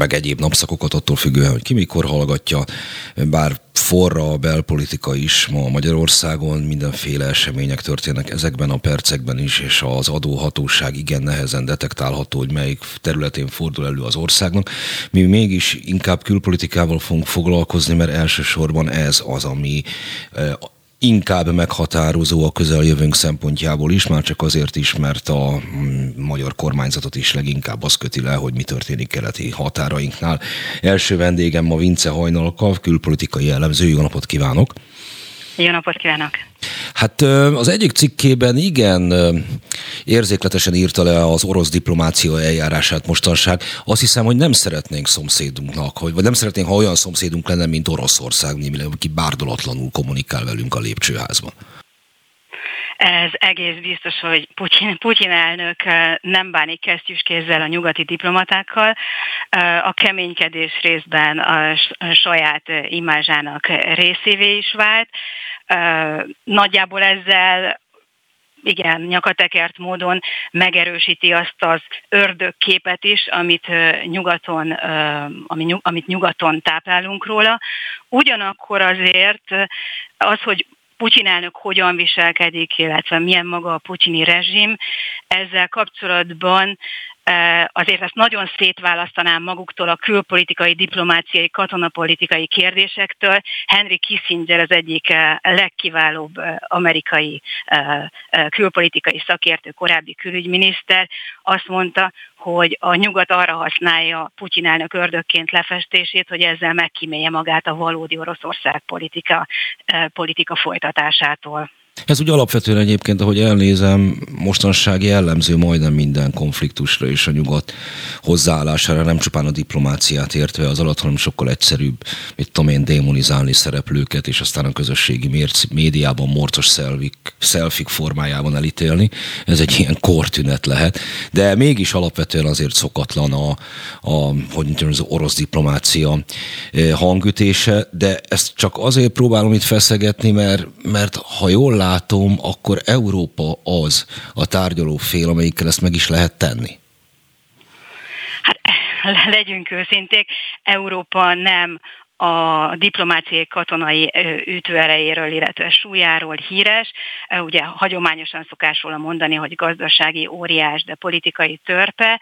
meg egyéb napszakokat attól függően, hogy ki mikor hallgatja, bár forra a belpolitika is ma Magyarországon, mindenféle események történnek ezekben a percekben is, és az adóhatóság igen nehezen detektálható, hogy melyik területén fordul elő az országnak. Mi mégis inkább külpolitikával fogunk foglalkozni, mert elsősorban ez az, ami eh, inkább meghatározó a közeljövőnk szempontjából is, már csak azért is, mert a mm, magyar kormányzatot is leginkább az köti le, hogy mi történik keleti határainknál. Első vendégem ma Vince Hajnalka, külpolitikai jellemző. Jó napot kívánok! Jó napot kívánok! Hát az egyik cikkében igen érzékletesen írta le az orosz diplomácia eljárását mostanság. Azt hiszem, hogy nem szeretnénk szomszédunknak, hogy, vagy nem szeretnénk, ha olyan szomszédunk lenne, mint Oroszország, aki bárdolatlanul kommunikál velünk a lépcsőházban. Ez egész biztos, hogy Putyin, Putyin elnök nem bánik kesztyűskézzel a nyugati diplomatákkal. A keménykedés részben a saját imázsának részévé is vált. Nagyjából ezzel igen, nyakatekert módon megerősíti azt az ördögképet is, amit nyugaton, amit nyugaton táplálunk róla. Ugyanakkor azért az, hogy Putyin elnök hogyan viselkedik, illetve milyen maga a putyini rezsim, ezzel kapcsolatban azért ezt nagyon szétválasztanám maguktól a külpolitikai, diplomáciai, katonapolitikai kérdésektől. Henry Kissinger az egyik legkiválóbb amerikai külpolitikai szakértő, korábbi külügyminiszter azt mondta, hogy a nyugat arra használja Putyin elnök ördökként lefestését, hogy ezzel megkímélje magát a valódi Oroszország politika, politika folytatásától. Ez úgy alapvetően egyébként, ahogy elnézem, mostanság jellemző majdnem minden konfliktusra és a nyugat hozzáállására, nem csupán a diplomáciát értve az alatt, hanem sokkal egyszerűbb, mit tudom én, démonizálni szereplőket, és aztán a közösségi mérc, médiában morcos szelfik, szelfik formájában elítélni. Ez egy ilyen kortünet lehet, de mégis alapvetően azért szokatlan a, a hogy mondjam, az orosz diplomácia eh, hangütése, de ezt csak azért próbálom itt feszegetni, mert, mert ha jól lát, látom, akkor Európa az a tárgyaló fél, amelyikkel ezt meg is lehet tenni. Hát legyünk őszinték, Európa nem a diplomáciai katonai ütőerejéről, illetve súlyáról híres. Ugye hagyományosan szokás róla mondani, hogy gazdasági óriás, de politikai törpe.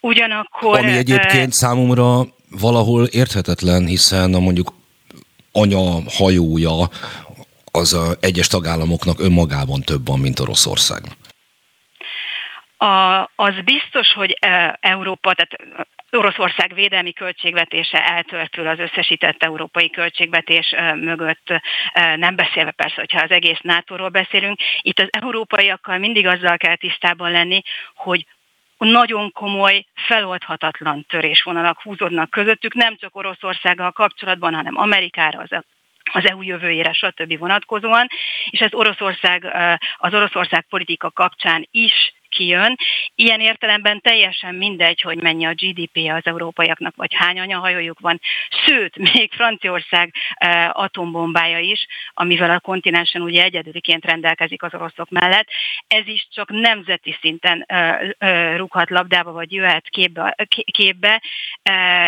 Ugyanakkor... Ami egyébként számomra valahol érthetetlen, hiszen a mondjuk anya hajója az a egyes tagállamoknak önmagában több van, mint Oroszország. A, az biztos, hogy Európa, tehát Oroszország védelmi költségvetése eltörpül az összesített európai költségvetés mögött, nem beszélve persze, hogyha az egész NATO-ról beszélünk. Itt az európaiakkal mindig azzal kell tisztában lenni, hogy nagyon komoly, feloldhatatlan törésvonalak húzódnak közöttük, nem csak Oroszországgal kapcsolatban, hanem Amerikára, az az EU jövőjére, stb. vonatkozóan, és ez Oroszország, az Oroszország politika kapcsán is kijön. Ilyen értelemben teljesen mindegy, hogy mennyi a GDP az európaiaknak, vagy hány anyahajójuk van. Sőt, még Franciaország atombombája is, amivel a kontinensen ugye egyedüliként rendelkezik az oroszok mellett. Ez is csak nemzeti szinten rúghat labdába, vagy jöhet képbe, képbe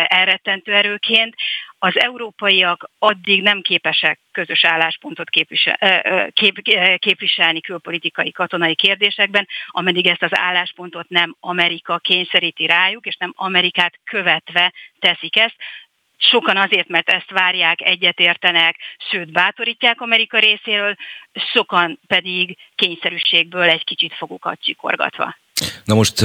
elrettentő erőként az európaiak addig nem képesek közös álláspontot képvisel, kép, képviselni külpolitikai, katonai kérdésekben, ameddig ezt az álláspontot nem Amerika kényszeríti rájuk, és nem Amerikát követve teszik ezt. Sokan azért, mert ezt várják, egyetértenek, sőt bátorítják Amerika részéről, sokan pedig kényszerűségből egy kicsit fogukat csikorgatva. Na most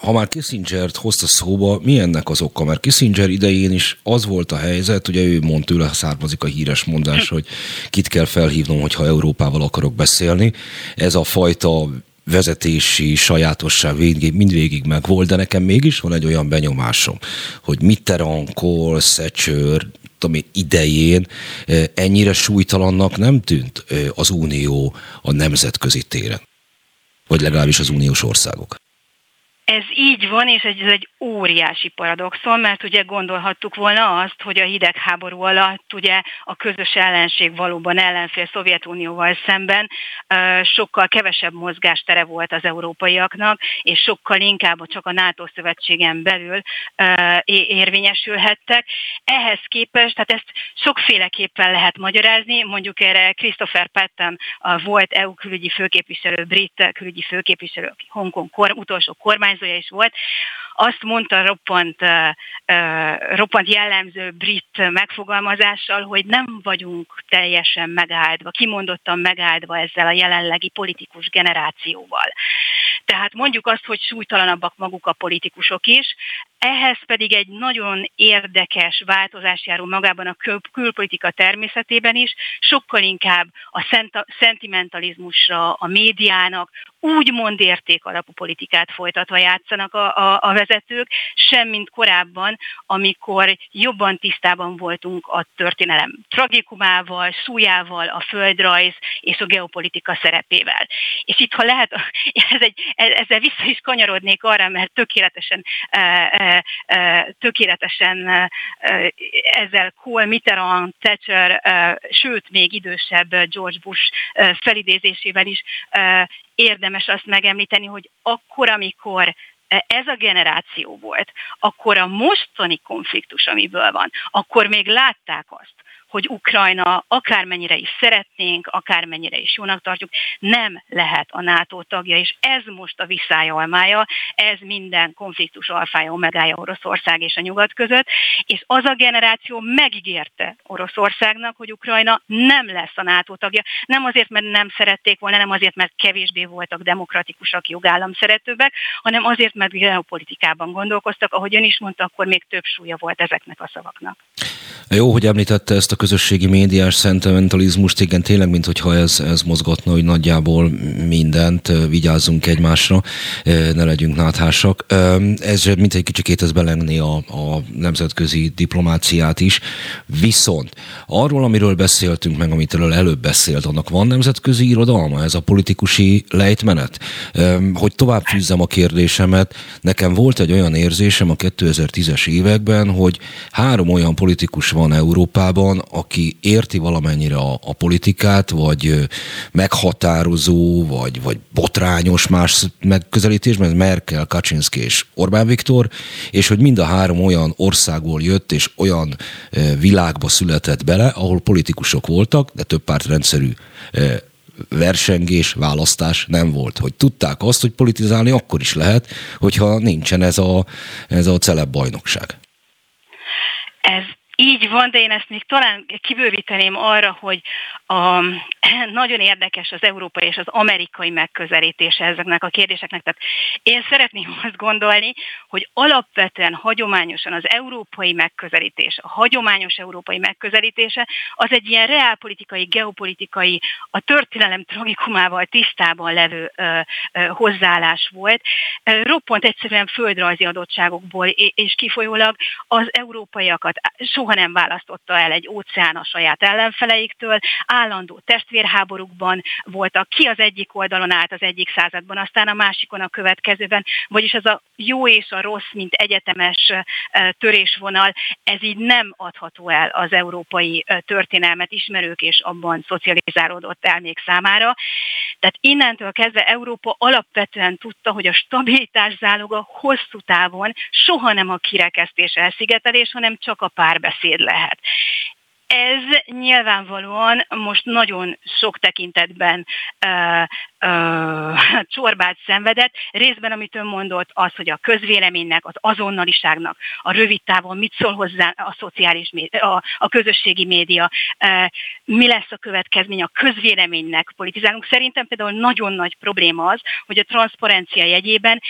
ha már Kissinger-t hozta szóba, mi ennek az oka? Mert Kissinger idején is az volt a helyzet, ugye ő mondta, tőle származik a híres mondás, hogy kit kell felhívnom, hogyha Európával akarok beszélni. Ez a fajta vezetési sajátosság végig, mindvégig meg volt, de nekem mégis van egy olyan benyomásom, hogy Mitterrand, Kohl, Thatcher, tudom idején eh, ennyire súlytalannak nem tűnt eh, az Unió a nemzetközi téren. Vagy legalábbis az uniós országok. Ez így van, és ez egy óriási paradoxon, mert ugye gondolhattuk volna azt, hogy a hidegháború alatt ugye a közös ellenség valóban ellenfél Szovjetunióval szemben sokkal kevesebb mozgástere volt az európaiaknak, és sokkal inkább csak a NATO szövetségen belül érvényesülhettek. Ehhez képest, tehát ezt sokféleképpen lehet magyarázni, mondjuk erre Christopher Patton volt EU külügyi főképviselő, brit külügyi főképviselő, Hongkong kor, utolsó kormány kormányzója is volt, azt mondta roppant, roppant jellemző brit megfogalmazással, hogy nem vagyunk teljesen megáldva, kimondottan megáldva ezzel a jelenlegi politikus generációval. Tehát mondjuk azt, hogy súlytalanabbak maguk a politikusok is, ehhez pedig egy nagyon érdekes változás járul magában a kül- külpolitika természetében is, sokkal inkább a szent- szentimentalizmusra, a médiának úgymond értékalapú politikát folytatva játszanak a, a, a vezetők, sem mint korábban, amikor jobban tisztában voltunk a történelem tragikumával, súlyával, a földrajz és a geopolitika szerepével. És itt, ha lehet, ez egy, ezzel vissza is kanyarodnék arra, mert tökéletesen tökéletesen ezzel Kohl, Mitterrand, Thatcher, sőt még idősebb George Bush felidézésével is érdemes azt megemlíteni, hogy akkor, amikor ez a generáció volt, akkor a mostani konfliktus, amiből van, akkor még látták azt, hogy Ukrajna akármennyire is szeretnénk, akármennyire is jónak tartjuk, nem lehet a NATO tagja, és ez most a visszája almája, ez minden konfliktus alfája, omegája Oroszország és a nyugat között, és az a generáció megígérte Oroszországnak, hogy Ukrajna nem lesz a NATO tagja, nem azért, mert nem szerették volna, nem azért, mert kevésbé voltak demokratikusak, jogállam szeretőbbek, hanem azért, mert geopolitikában gondolkoztak, ahogy ön is mondta, akkor még több súlya volt ezeknek a szavaknak. Jó, hogy említette ezt a közösségi médiás szentimentalizmust, igen, tényleg, mint hogyha ez, ez mozgatna, hogy nagyjából mindent, vigyázzunk egymásra, ne legyünk náthásak. Ez mint egy kicsikét ez belengni a, a nemzetközi diplomáciát is. Viszont arról, amiről beszéltünk meg, amit előbb beszélt, annak van nemzetközi irodalma, ez a politikusi lejtmenet? Hogy tovább fűzzem a kérdésemet, nekem volt egy olyan érzésem a 2010-es években, hogy három olyan politikus van Európában, aki érti valamennyire a, a politikát, vagy meghatározó, vagy, vagy botrányos más megközelítésben, Merkel, Kaczynski és Orbán Viktor, és hogy mind a három olyan országból jött, és olyan világba született bele, ahol politikusok voltak, de több pártrendszerű versengés, választás nem volt. Hogy tudták azt, hogy politizálni akkor is lehet, hogyha nincsen ez a, ez a celeb bajnokság. Ez így van, de én ezt még talán kibővíteném arra, hogy a, nagyon érdekes az európai és az amerikai megközelítése ezeknek a kérdéseknek. Tehát én szeretném azt gondolni, hogy alapvetően hagyományosan az európai megközelítés, a hagyományos európai megközelítése az egy ilyen reálpolitikai, geopolitikai, a történelem tragikumával tisztában levő ö, ö, hozzáállás volt. Roppant egyszerűen földrajzi adottságokból és kifolyólag az európaiakat soha nem választotta el egy óceán a saját ellenfeleiktől, állandó testvérháborúkban voltak, ki az egyik oldalon állt az egyik században, aztán a másikon a következőben, vagyis az a jó és a rossz, mint egyetemes törésvonal, ez így nem adható el az európai történelmet ismerők és abban szocializálódott elmék számára. Tehát innentől kezdve Európa alapvetően tudta, hogy a stabilitás záloga hosszú távon soha nem a kirekesztés elszigetelés, hanem csak a párbeszéd lehet. Ez nyilvánvalóan most nagyon sok tekintetben uh, csorbát szenvedett. Részben, amit ön mondott, az, hogy a közvéleménynek, az azonnaliságnak, a rövid távon mit szól hozzá a szociális média, a, közösségi média, mi lesz a következmény a közvéleménynek politizálunk. Szerintem például nagyon nagy probléma az, hogy a transzparencia jegyében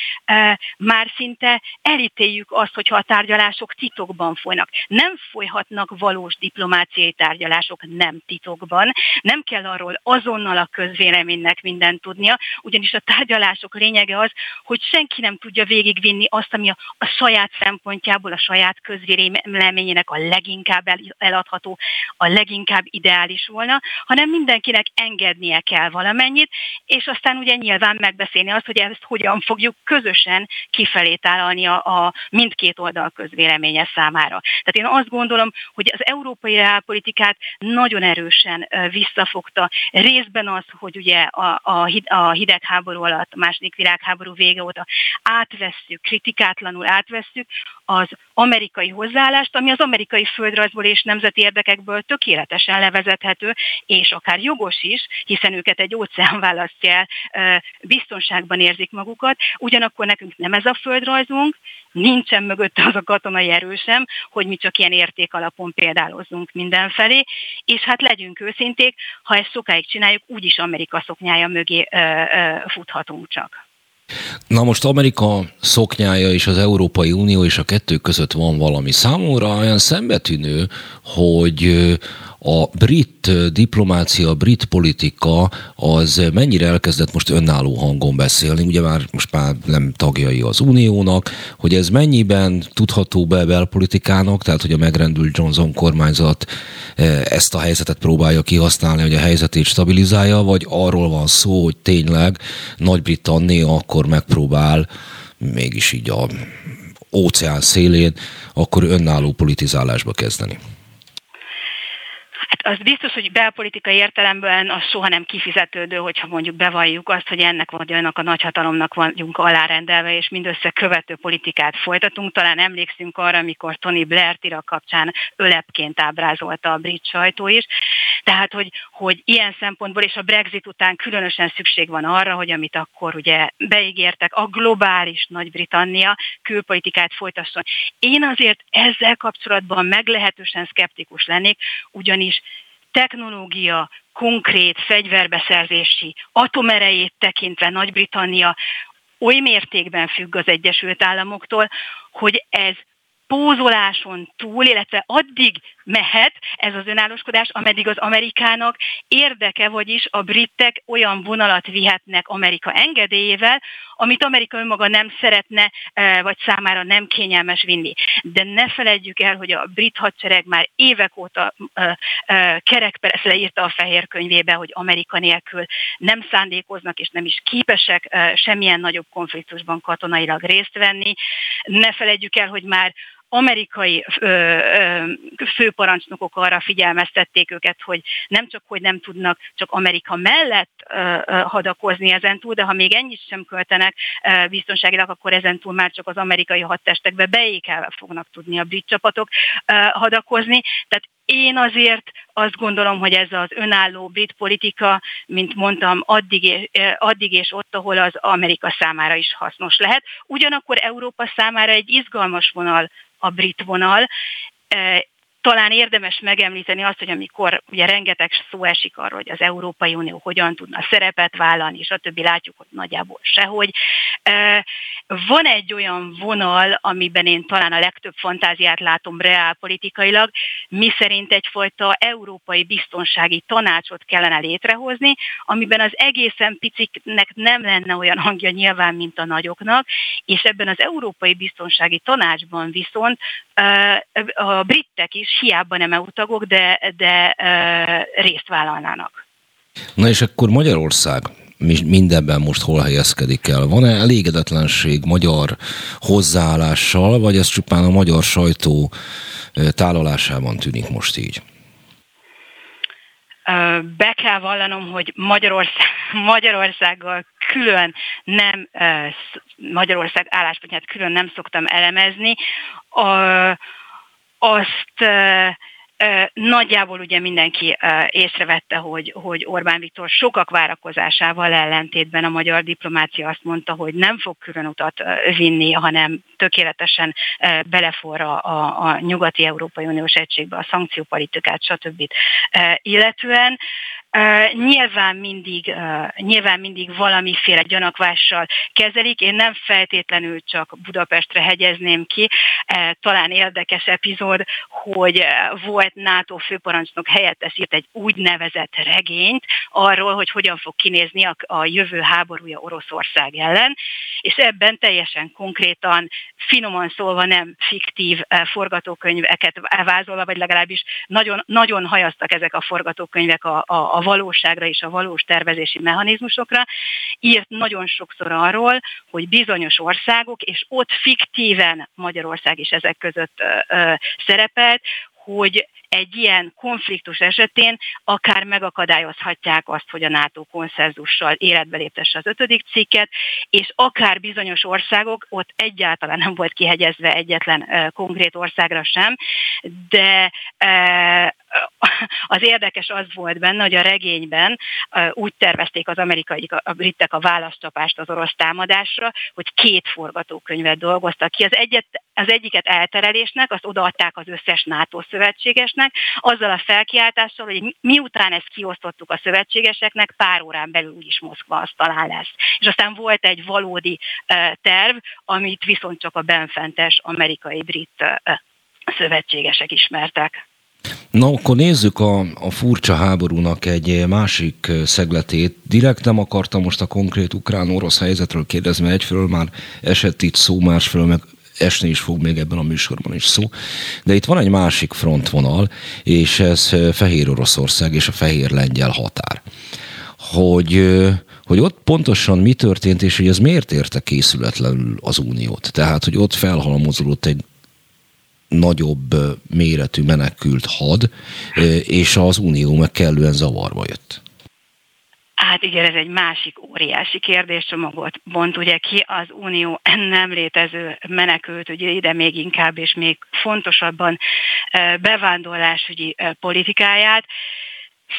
már szinte elítéljük azt, hogyha a tárgyalások titokban folynak. Nem folyhatnak valós diplomáciai tárgyalások nem titokban. Nem kell arról azonnal a közvéleménynek minden mindent tudnia, ugyanis a tárgyalások lényege az, hogy senki nem tudja végigvinni azt, ami a, a saját szempontjából, a saját közvéleményének a leginkább el, eladható, a leginkább ideális volna, hanem mindenkinek engednie kell valamennyit, és aztán ugye nyilván megbeszélni azt, hogy ezt hogyan fogjuk közösen kifelé tálalni a, a mindkét oldal közvéleménye számára. Tehát én azt gondolom, hogy az európai reálpolitikát nagyon erősen visszafogta. Részben az, hogy ugye a, a, a hidegháború alatt, a második világháború vége óta átvesszük, kritikátlanul átvesszük az amerikai hozzáállást, ami az amerikai földrajzból és nemzeti érdekekből tökéletesen levezethető, és akár jogos is, hiszen őket egy óceán választja el, biztonságban érzik magukat, ugyanakkor nekünk nem ez a földrajzunk, nincsen mögötte az a katonai erő sem, hogy mi csak ilyen érték alapon példálozzunk mindenfelé, és hát legyünk őszinték, ha ezt sokáig csináljuk, úgyis Amerika szoknyája mögé ö, ö, futhatunk csak. Na most Amerika szoknyája és az Európai Unió és a kettő között van valami. Számomra olyan szembetűnő, hogy a brit diplomácia, a brit politika az mennyire elkezdett most önálló hangon beszélni, ugye már most már nem tagjai az uniónak, hogy ez mennyiben tudható be belpolitikának, tehát hogy a megrendült Johnson kormányzat ezt a helyzetet próbálja kihasználni, hogy a helyzetét stabilizálja, vagy arról van szó, hogy tényleg Nagy-Britannia akkor megpróbál mégis így a óceán szélén, akkor önálló politizálásba kezdeni. Hát az biztos, hogy belpolitikai értelemben az soha nem kifizetődő, hogyha mondjuk bevalljuk azt, hogy ennek vagy annak a nagyhatalomnak vagyunk alárendelve, és mindössze követő politikát folytatunk. Talán emlékszünk arra, amikor Tony Blair Irak kapcsán ölepként ábrázolta a brit sajtó is. Tehát, hogy, hogy ilyen szempontból, és a Brexit után különösen szükség van arra, hogy amit akkor ugye beígértek, a globális Nagy-Britannia külpolitikát folytasson. Én azért ezzel kapcsolatban meglehetősen szkeptikus lennék, ugyanis technológia, konkrét fegyverbeszerzési atomerejét tekintve Nagy-Britannia oly mértékben függ az Egyesült Államoktól, hogy ez pózoláson túl, illetve addig mehet ez az önállóskodás, ameddig az Amerikának érdeke, vagyis a britek olyan vonalat vihetnek Amerika engedélyével, amit Amerika önmaga nem szeretne, e, vagy számára nem kényelmes vinni. De ne feledjük el, hogy a brit hadsereg már évek óta e, e, kerekperes leírta a fehér könyvébe, hogy Amerika nélkül nem szándékoznak és nem is képesek semmilyen nagyobb konfliktusban katonailag részt venni. Ne feledjük el, hogy már amerikai ö, ö, főparancsnokok arra figyelmeztették őket, hogy nem csak, hogy nem tudnak csak Amerika mellett ö, ö, hadakozni ezentúl, de ha még ennyit sem költenek ö, biztonságilag, akkor ezentúl már csak az amerikai hadtestekbe beékelve fognak tudni a brit csapatok ö, hadakozni. Tehát én azért azt gondolom, hogy ez az önálló brit politika, mint mondtam, addig, addig és ott, ahol az Amerika számára is hasznos lehet. Ugyanakkor Európa számára egy izgalmas vonal a brit vonal. Talán érdemes megemlíteni azt, hogy amikor ugye rengeteg szó esik arról, hogy az Európai Unió hogyan tudna szerepet vállalni, és a többi látjuk, hogy nagyjából sehogy. Van egy olyan vonal, amiben én talán a legtöbb fantáziát látom reálpolitikailag, mi szerint egyfajta európai biztonsági tanácsot kellene létrehozni, amiben az egészen piciknek nem lenne olyan hangja nyilván, mint a nagyoknak, és ebben az európai biztonsági tanácsban viszont a britek is hiába nem EU tagok, de, de részt vállalnának. Na és akkor Magyarország mindenben most hol helyezkedik el? Van-e elégedetlenség magyar hozzáállással, vagy ez csupán a magyar sajtó tálalásában tűnik most így? Be kell vallanom, hogy Magyarország, Magyarországgal külön nem, Magyarország álláspontját külön nem szoktam elemezni. Azt Nagyjából ugye mindenki észrevette, hogy, hogy Orbán Viktor sokak várakozásával ellentétben a magyar diplomácia azt mondta, hogy nem fog külön utat vinni, hanem tökéletesen beleforra a, a nyugati Európai Uniós egységbe a szankciópolitikát, stb. illetően. Nyilván mindig, nyilván mindig valamiféle gyanakvással kezelik. Én nem feltétlenül csak Budapestre hegyezném ki. Talán érdekes epizód, hogy volt NATO főparancsnok helyettes írt egy úgynevezett regényt arról, hogy hogyan fog kinézni a, a jövő háborúja Oroszország ellen, és ebben teljesen konkrétan, finoman szólva nem fiktív forgatókönyveket vázolva, vagy legalábbis nagyon, nagyon hajaztak ezek a forgatókönyvek a, a, a valóságra és a valós tervezési mechanizmusokra, írt nagyon sokszor arról, hogy bizonyos országok, és ott fiktíven Magyarország is ezek között ö, ö, szerepelt, hogy egy ilyen konfliktus esetén akár megakadályozhatják azt, hogy a NATO konszenzussal életbe léptesse az ötödik cikket, és akár bizonyos országok, ott egyáltalán nem volt kihegyezve egyetlen konkrét országra sem, de az érdekes az volt benne, hogy a regényben úgy tervezték az amerikai, a britek a választapást az orosz támadásra, hogy két forgatókönyvet dolgoztak ki. Az, egyet, az egyiket elterelésnek, azt odaadták az összes NATO szövetségesnek, szövetségesnek, azzal a felkiáltással, hogy miután ezt kiosztottuk a szövetségeseknek, pár órán belül úgyis Moszkva az talán lesz. És aztán volt egy valódi terv, amit viszont csak a benfentes amerikai-brit szövetségesek ismertek. Na, akkor nézzük a, a furcsa háborúnak egy másik szegletét. Direkt nem akartam most a konkrét ukrán-orosz helyzetről kérdezni, mert egyfelől már esett itt szó, másfelől meg esni is fog még ebben a műsorban is szó. De itt van egy másik frontvonal, és ez Fehér Oroszország és a Fehér Lengyel határ. Hogy, hogy ott pontosan mi történt, és hogy ez miért érte készületlenül az Uniót. Tehát, hogy ott felhalmozódott egy nagyobb méretű menekült had, és az Unió meg kellően zavarba jött. Hát igen, ez egy másik óriási kérdéscsomagot bont ugye ki az Unió nem létező menekült, ugye ide még inkább és még fontosabban bevándorlásügyi politikáját.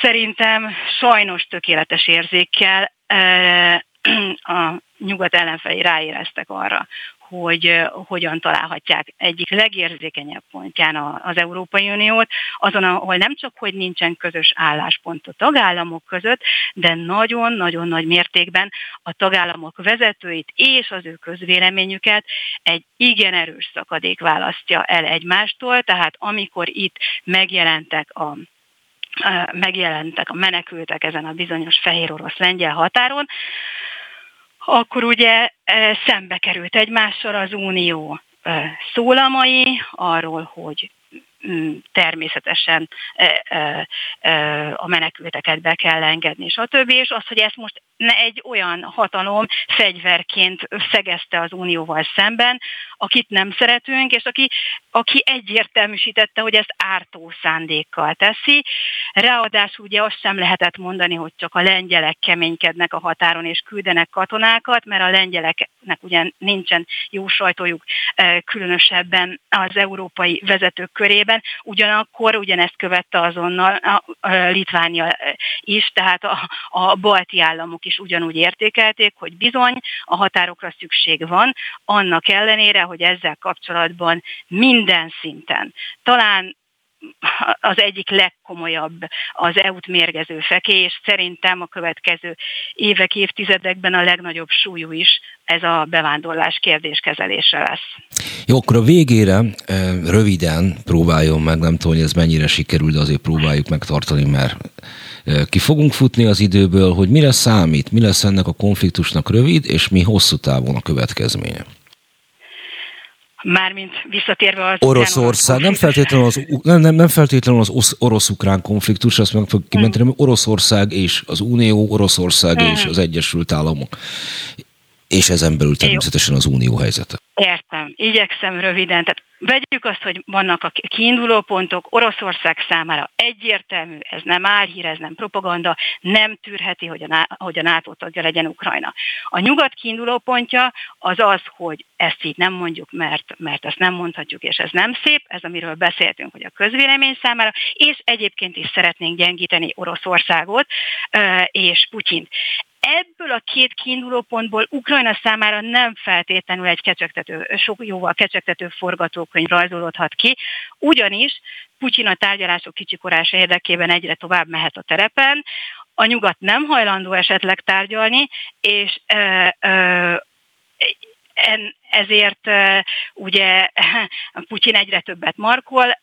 Szerintem sajnos tökéletes érzékkel a nyugat ellenfelé ráéreztek arra, hogy hogyan találhatják egyik legérzékenyebb pontján az Európai Uniót, azon, ahol nem csak, hogy nincsen közös álláspont a tagállamok között, de nagyon-nagyon nagy mértékben a tagállamok vezetőit és az ő közvéleményüket egy igen erős szakadék választja el egymástól, tehát amikor itt megjelentek a megjelentek a menekültek ezen a bizonyos fehér orosz lengyel határon, akkor ugye e, szembe került egymással az unió e, szólamai arról, hogy természetesen e, a menekülteket be kell engedni, stb. És az, hogy ezt most ne egy olyan hatalom fegyverként szegezte az unióval szemben, akit nem szeretünk, és aki, aki egyértelműsítette, hogy ezt ártó szándékkal teszi. Ráadásul ugye azt sem lehetett mondani, hogy csak a lengyelek keménykednek a határon és küldenek katonákat, mert a lengyeleknek ugyan nincsen jó sajtójuk különösebben az európai vezetők körében, ugyanakkor ugyanezt követte azonnal a, a Litvánia is, tehát a, a balti államok is ugyanúgy értékelték, hogy bizony a határokra szükség van, annak ellenére, hogy ezzel kapcsolatban minden szinten, talán az egyik legkomolyabb az EU-t mérgező feké, és szerintem a következő évek, évtizedekben a legnagyobb súlyú is ez a bevándorlás kérdéskezelése lesz. Jó, akkor a végére eh, röviden próbáljon meg, nem tudom, hogy ez mennyire sikerül, de azért próbáljuk megtartani, mert eh, ki fogunk futni az időből, hogy mire számít, mi lesz ennek a konfliktusnak rövid, és mi hosszú távon a következménye. Mármint visszatérve az... Oroszország, nem feltétlenül az, nem, nem, nem feltétlenül az orosz-ukrán konfliktus, azt meg fog kimenteni, hmm. Oroszország és az Unió, Oroszország hmm. és az Egyesült Államok. És ezen belül természetesen az unió helyzete. Értem, igyekszem röviden. Tehát vegyük azt, hogy vannak a kiinduló pontok, Oroszország számára egyértelmű, ez nem álhír, ez nem propaganda, nem tűrheti, hogy a, hogy NATO tagja legyen Ukrajna. A nyugat kiinduló pontja az az, hogy ezt így nem mondjuk, mert, mert ezt nem mondhatjuk, és ez nem szép, ez amiről beszéltünk, hogy a közvélemény számára, és egyébként is szeretnénk gyengíteni Oroszországot és Putyint ebből a két kiinduló pontból Ukrajna számára nem feltétlenül egy kecsegtető, sok jóval kecsegtető forgatókönyv rajzolódhat ki, ugyanis Putyin a tárgyalások kicsikorása érdekében egyre tovább mehet a terepen, a nyugat nem hajlandó esetleg tárgyalni, és ezért ugye Putyin egyre többet markol,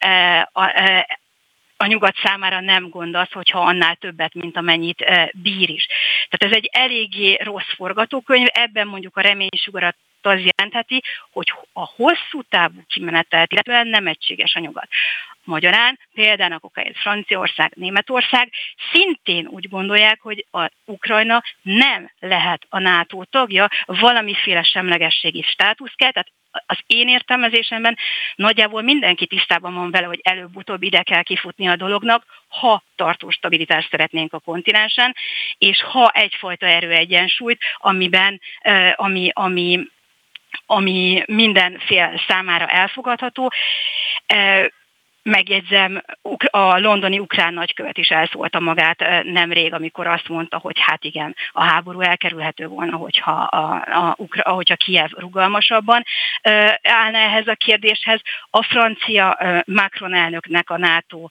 a nyugat számára nem gond az, hogyha annál többet, mint amennyit bír is. Tehát ez egy eléggé rossz forgatókönyv, ebben mondjuk a reménysugarat az jelentheti, hogy a hosszú távú kimenetelt, illetve nem egységes a nyugat. Magyarán példának okáért Franciaország, Németország szintén úgy gondolják, hogy a Ukrajna nem lehet a NATO tagja, valamiféle semlegességi státusz kell, tehát az én értelmezésemben nagyjából mindenki tisztában van vele, hogy előbb-utóbb ide kell kifutni a dolognak, ha tartós stabilitást szeretnénk a kontinensen, és ha egyfajta erőegyensúlyt, amiben, ami, ami, ami minden fél számára elfogadható, megjegyzem, a londoni ukrán nagykövet is elszólta magát nemrég, amikor azt mondta, hogy hát igen, a háború elkerülhető volna, hogyha, a, a, hogyha Kiev rugalmasabban állna ehhez a kérdéshez. A francia Macron elnöknek a NATO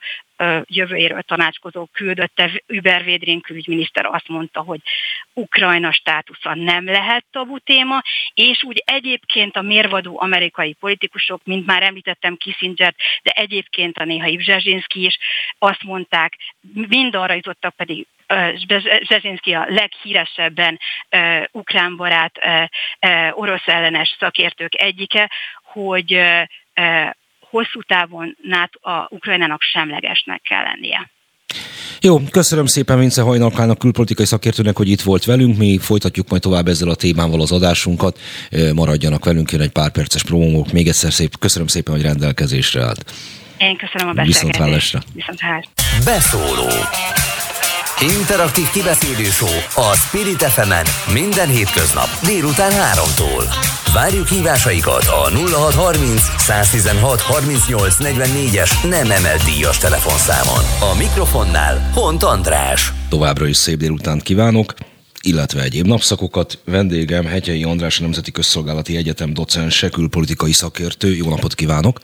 jövőjéről tanácskozó küldötte, Über Védrin külügyminiszter azt mondta, hogy Ukrajna státusza nem lehet tabu téma, és úgy egyébként a mérvadó amerikai politikusok, mint már említettem Kissinger, de egyébként a néha Ibzsezsinszki is azt mondták, mind arra jutottak pedig Zsezinski a leghíresebben uh, ukrán barát, uh, uh, orosz ellenes szakértők egyike, hogy hosszú távon NATO, a Ukrajnának semlegesnek kell lennie. Jó, köszönöm szépen Vince Hajnalkának, külpolitikai szakértőnek, hogy itt volt velünk. Mi folytatjuk majd tovább ezzel a témával az adásunkat. Maradjanak velünk, én egy pár perces promók. Még egyszer szép, köszönöm szépen, hogy rendelkezésre állt. Én köszönöm a beszélgetést. Viszont hálásra. Viszont hálásra. Beszóló. Interaktív kibeszélő a Spirit fm minden hétköznap délután 3-tól. Várjuk hívásaikat a 0630 116 38 44-es nem emelt díjas telefonszámon. A mikrofonnál Hont András. Továbbra is szép délután kívánok illetve egyéb napszakokat. Vendégem Hegyei András, a Nemzeti Közszolgálati Egyetem docense, külpolitikai szakértő. Jó napot kívánok!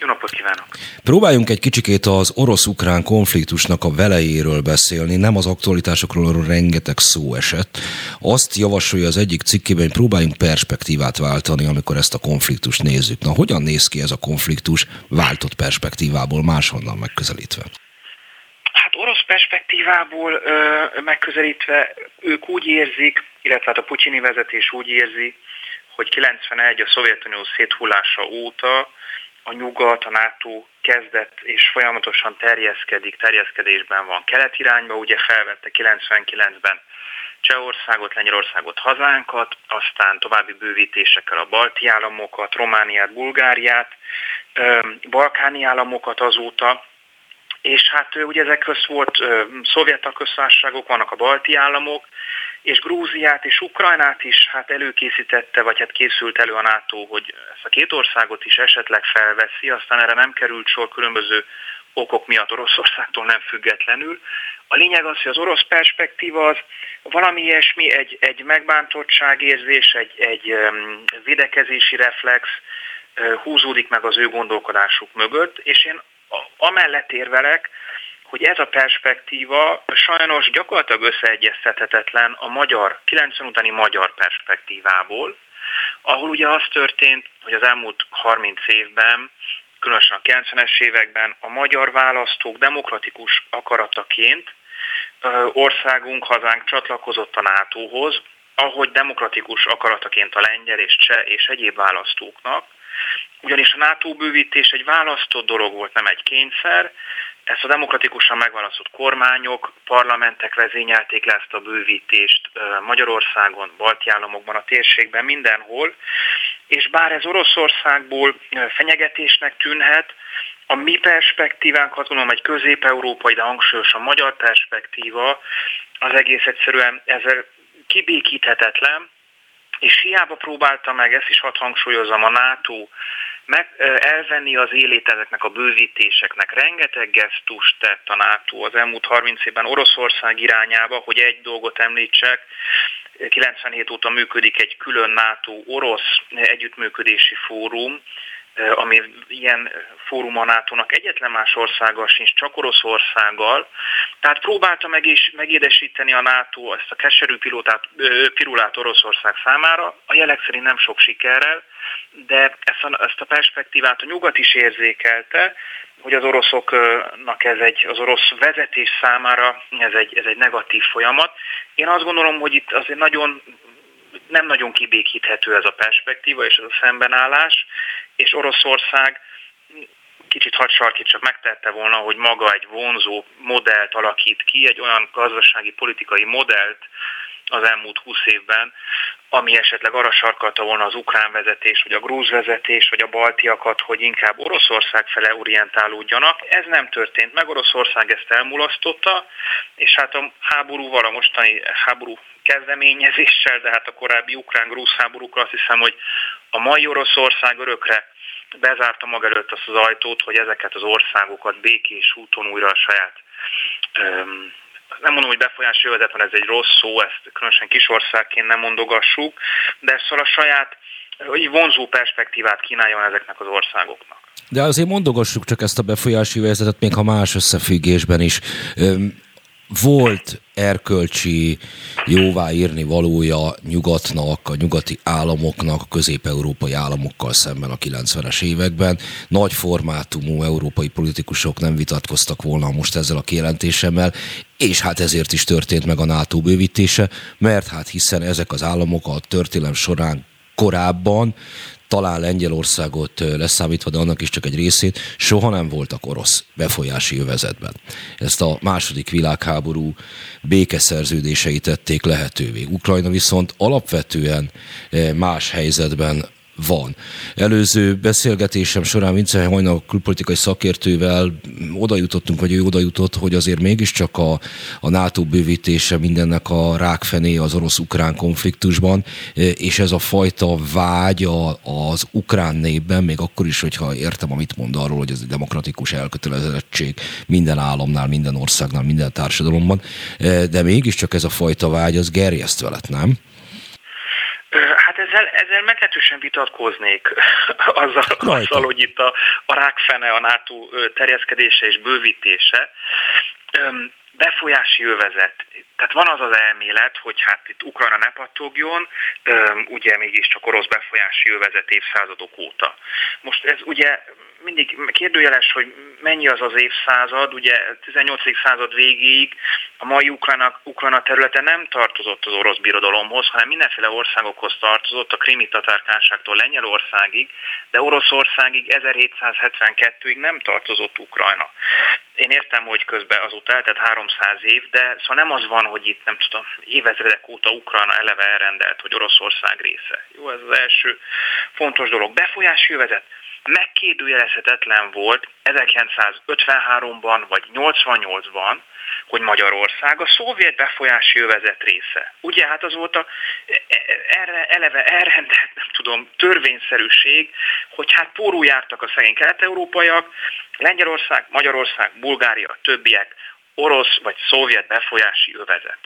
Jó napot kívánok! Próbáljunk egy kicsikét az orosz-ukrán konfliktusnak a velejéről beszélni, nem az aktualitásokról, arról rengeteg szó esett. Azt javasolja az egyik cikkében, hogy próbáljunk perspektívát váltani, amikor ezt a konfliktust nézzük. Na, hogyan néz ki ez a konfliktus váltott perspektívából, máshonnan megközelítve? Hát orosz perspektívából ö, megközelítve ők úgy érzik, illetve hát a putyini vezetés úgy érzi, hogy 91 a Szovjetunió széthullása óta a nyugat, a NATO kezdett és folyamatosan terjeszkedik, terjeszkedésben van kelet irányba, ugye felvette 99-ben Csehországot, Lengyelországot, hazánkat, aztán további bővítésekkel a balti államokat, Romániát, Bulgáriát, balkáni államokat azóta, és hát ugye ezek közt volt szovjet köztársaságok, vannak a balti államok, és Grúziát és Ukrajnát is hát előkészítette, vagy hát készült elő a NATO, hogy ezt a két országot is esetleg felveszi, aztán erre nem került sor különböző okok miatt Oroszországtól nem függetlenül. A lényeg az, hogy az orosz perspektíva az valami ilyesmi, egy, egy megbántottságérzés, egy, egy védekezési reflex uh, húzódik meg az ő gondolkodásuk mögött, és én amellett érvelek, hogy ez a perspektíva sajnos gyakorlatilag összeegyeztethetetlen a magyar, 90 utáni magyar perspektívából, ahol ugye az történt, hogy az elmúlt 30 évben, különösen a 90-es években a magyar választók demokratikus akarataként országunk, hazánk csatlakozott a NATO-hoz, ahogy demokratikus akarataként a lengyel és cseh és egyéb választóknak, ugyanis a NATO bővítés egy választott dolog volt, nem egy kényszer, ezt a demokratikusan megválasztott kormányok, parlamentek vezényelték le ezt a bővítést Magyarországon, balti államokban, a térségben, mindenhol, és bár ez Oroszországból fenyegetésnek tűnhet, a mi perspektívánk, azt gondolom, egy közép-európai, de hangsúlyosan magyar perspektíva, az egész egyszerűen ezzel kibékíthetetlen, és hiába próbálta meg, ezt is hadd hangsúlyozom, a NATO meg, elvenni az élét ezeknek a bővítéseknek. Rengeteg gesztust tett a NATO az elmúlt 30 évben Oroszország irányába, hogy egy dolgot említsek, 97 óta működik egy külön NATO-orosz együttműködési fórum, ami ilyen fórum a NATO-nak egyetlen más országgal sincs, csak Oroszországgal. Tehát próbálta meg is megédesíteni a NATO ezt a keserű pilótát, pirulát Oroszország számára. A jelek szerint nem sok sikerrel, de ezt a, ezt a perspektívát a nyugat is érzékelte, hogy az oroszoknak ez egy, az orosz vezetés számára ez egy, ez egy negatív folyamat. Én azt gondolom, hogy itt azért nagyon nem nagyon kibékíthető ez a perspektíva és ez a szembenállás, és Oroszország kicsit hadsarkít csak megtette volna, hogy maga egy vonzó modellt alakít ki, egy olyan gazdasági politikai modellt az elmúlt húsz évben, ami esetleg arra sarkalta volna az ukrán vezetés, vagy a grúz vezetés, vagy a baltiakat, hogy inkább Oroszország fele orientálódjanak. Ez nem történt meg, Oroszország ezt elmulasztotta, és hát a háborúval, a mostani háború kezdeményezéssel, de hát a korábbi ukrán-grúz háborúkkal azt hiszem, hogy a mai Oroszország örökre bezárta maga előtt azt az ajtót, hogy ezeket az országokat békés úton újra a saját öm, nem mondom, hogy befolyási jövezet, mert ez egy rossz szó, ezt különösen kisországként nem mondogassuk, de szóval a saját hogy vonzó perspektívát kínáljon ezeknek az országoknak. De azért mondogassuk csak ezt a befolyási vezetet, még ha más összefüggésben is volt erkölcsi jóváírni valója nyugatnak, a nyugati államoknak, a közép-európai államokkal szemben a 90-es években. Nagy formátumú európai politikusok nem vitatkoztak volna most ezzel a kijelentésemmel, és hát ezért is történt meg a NATO bővítése, mert hát hiszen ezek az államok a történelem során korábban talán Lengyelországot leszámítva, de annak is csak egy részét, soha nem voltak orosz befolyási övezetben. Ezt a második világháború békeszerződései tették lehetővé. Ukrajna viszont alapvetően más helyzetben van. Előző beszélgetésem során Vince Hajna külpolitikai szakértővel oda jutottunk, vagy ő oda jutott, hogy azért mégiscsak a, a NATO bővítése mindennek a rákfené az orosz-ukrán konfliktusban, és ez a fajta vágy az ukrán népben, még akkor is, hogyha értem, amit mond arról, hogy ez egy demokratikus elkötelezettség minden államnál, minden országnál, minden társadalomban, de mégiscsak ez a fajta vágy, az gerjesztve lett, nem? Hát ezzel, ezzel meglehetősen vitatkoznék azzal, azzal, hogy itt a, a rákfene, a NATO terjeszkedése és bővítése befolyási övezet. Tehát van az az elmélet, hogy hát itt Ukrajna ne pattogjon, ugye mégiscsak orosz befolyási övezet évszázadok óta. Most ez ugye mindig kérdőjeles, hogy mennyi az az évszázad, ugye 18. század végéig a mai Ukrajna, Ukrajna területe nem tartozott az orosz birodalomhoz, hanem mindenféle országokhoz tartozott, a krimi tatárkánságtól Lengyelországig, de Oroszországig 1772-ig nem tartozott Ukrajna. Én értem, hogy közben azóta eltett 300 év, de szóval nem az van, hogy itt nem tudom, évezredek óta Ukrajna eleve elrendelt, hogy Oroszország része. Jó, ez az első fontos dolog. Befolyási jövezet megkérdőjelezhetetlen volt 1953-ban vagy 88-ban, hogy Magyarország a szovjet befolyási övezet része. Ugye hát az volt a erre, eleve elrendelt, nem tudom, törvényszerűség, hogy hát pórul jártak a szegény kelet-európaiak, Lengyelország, Magyarország, Bulgária, többiek orosz vagy szovjet befolyási övezet.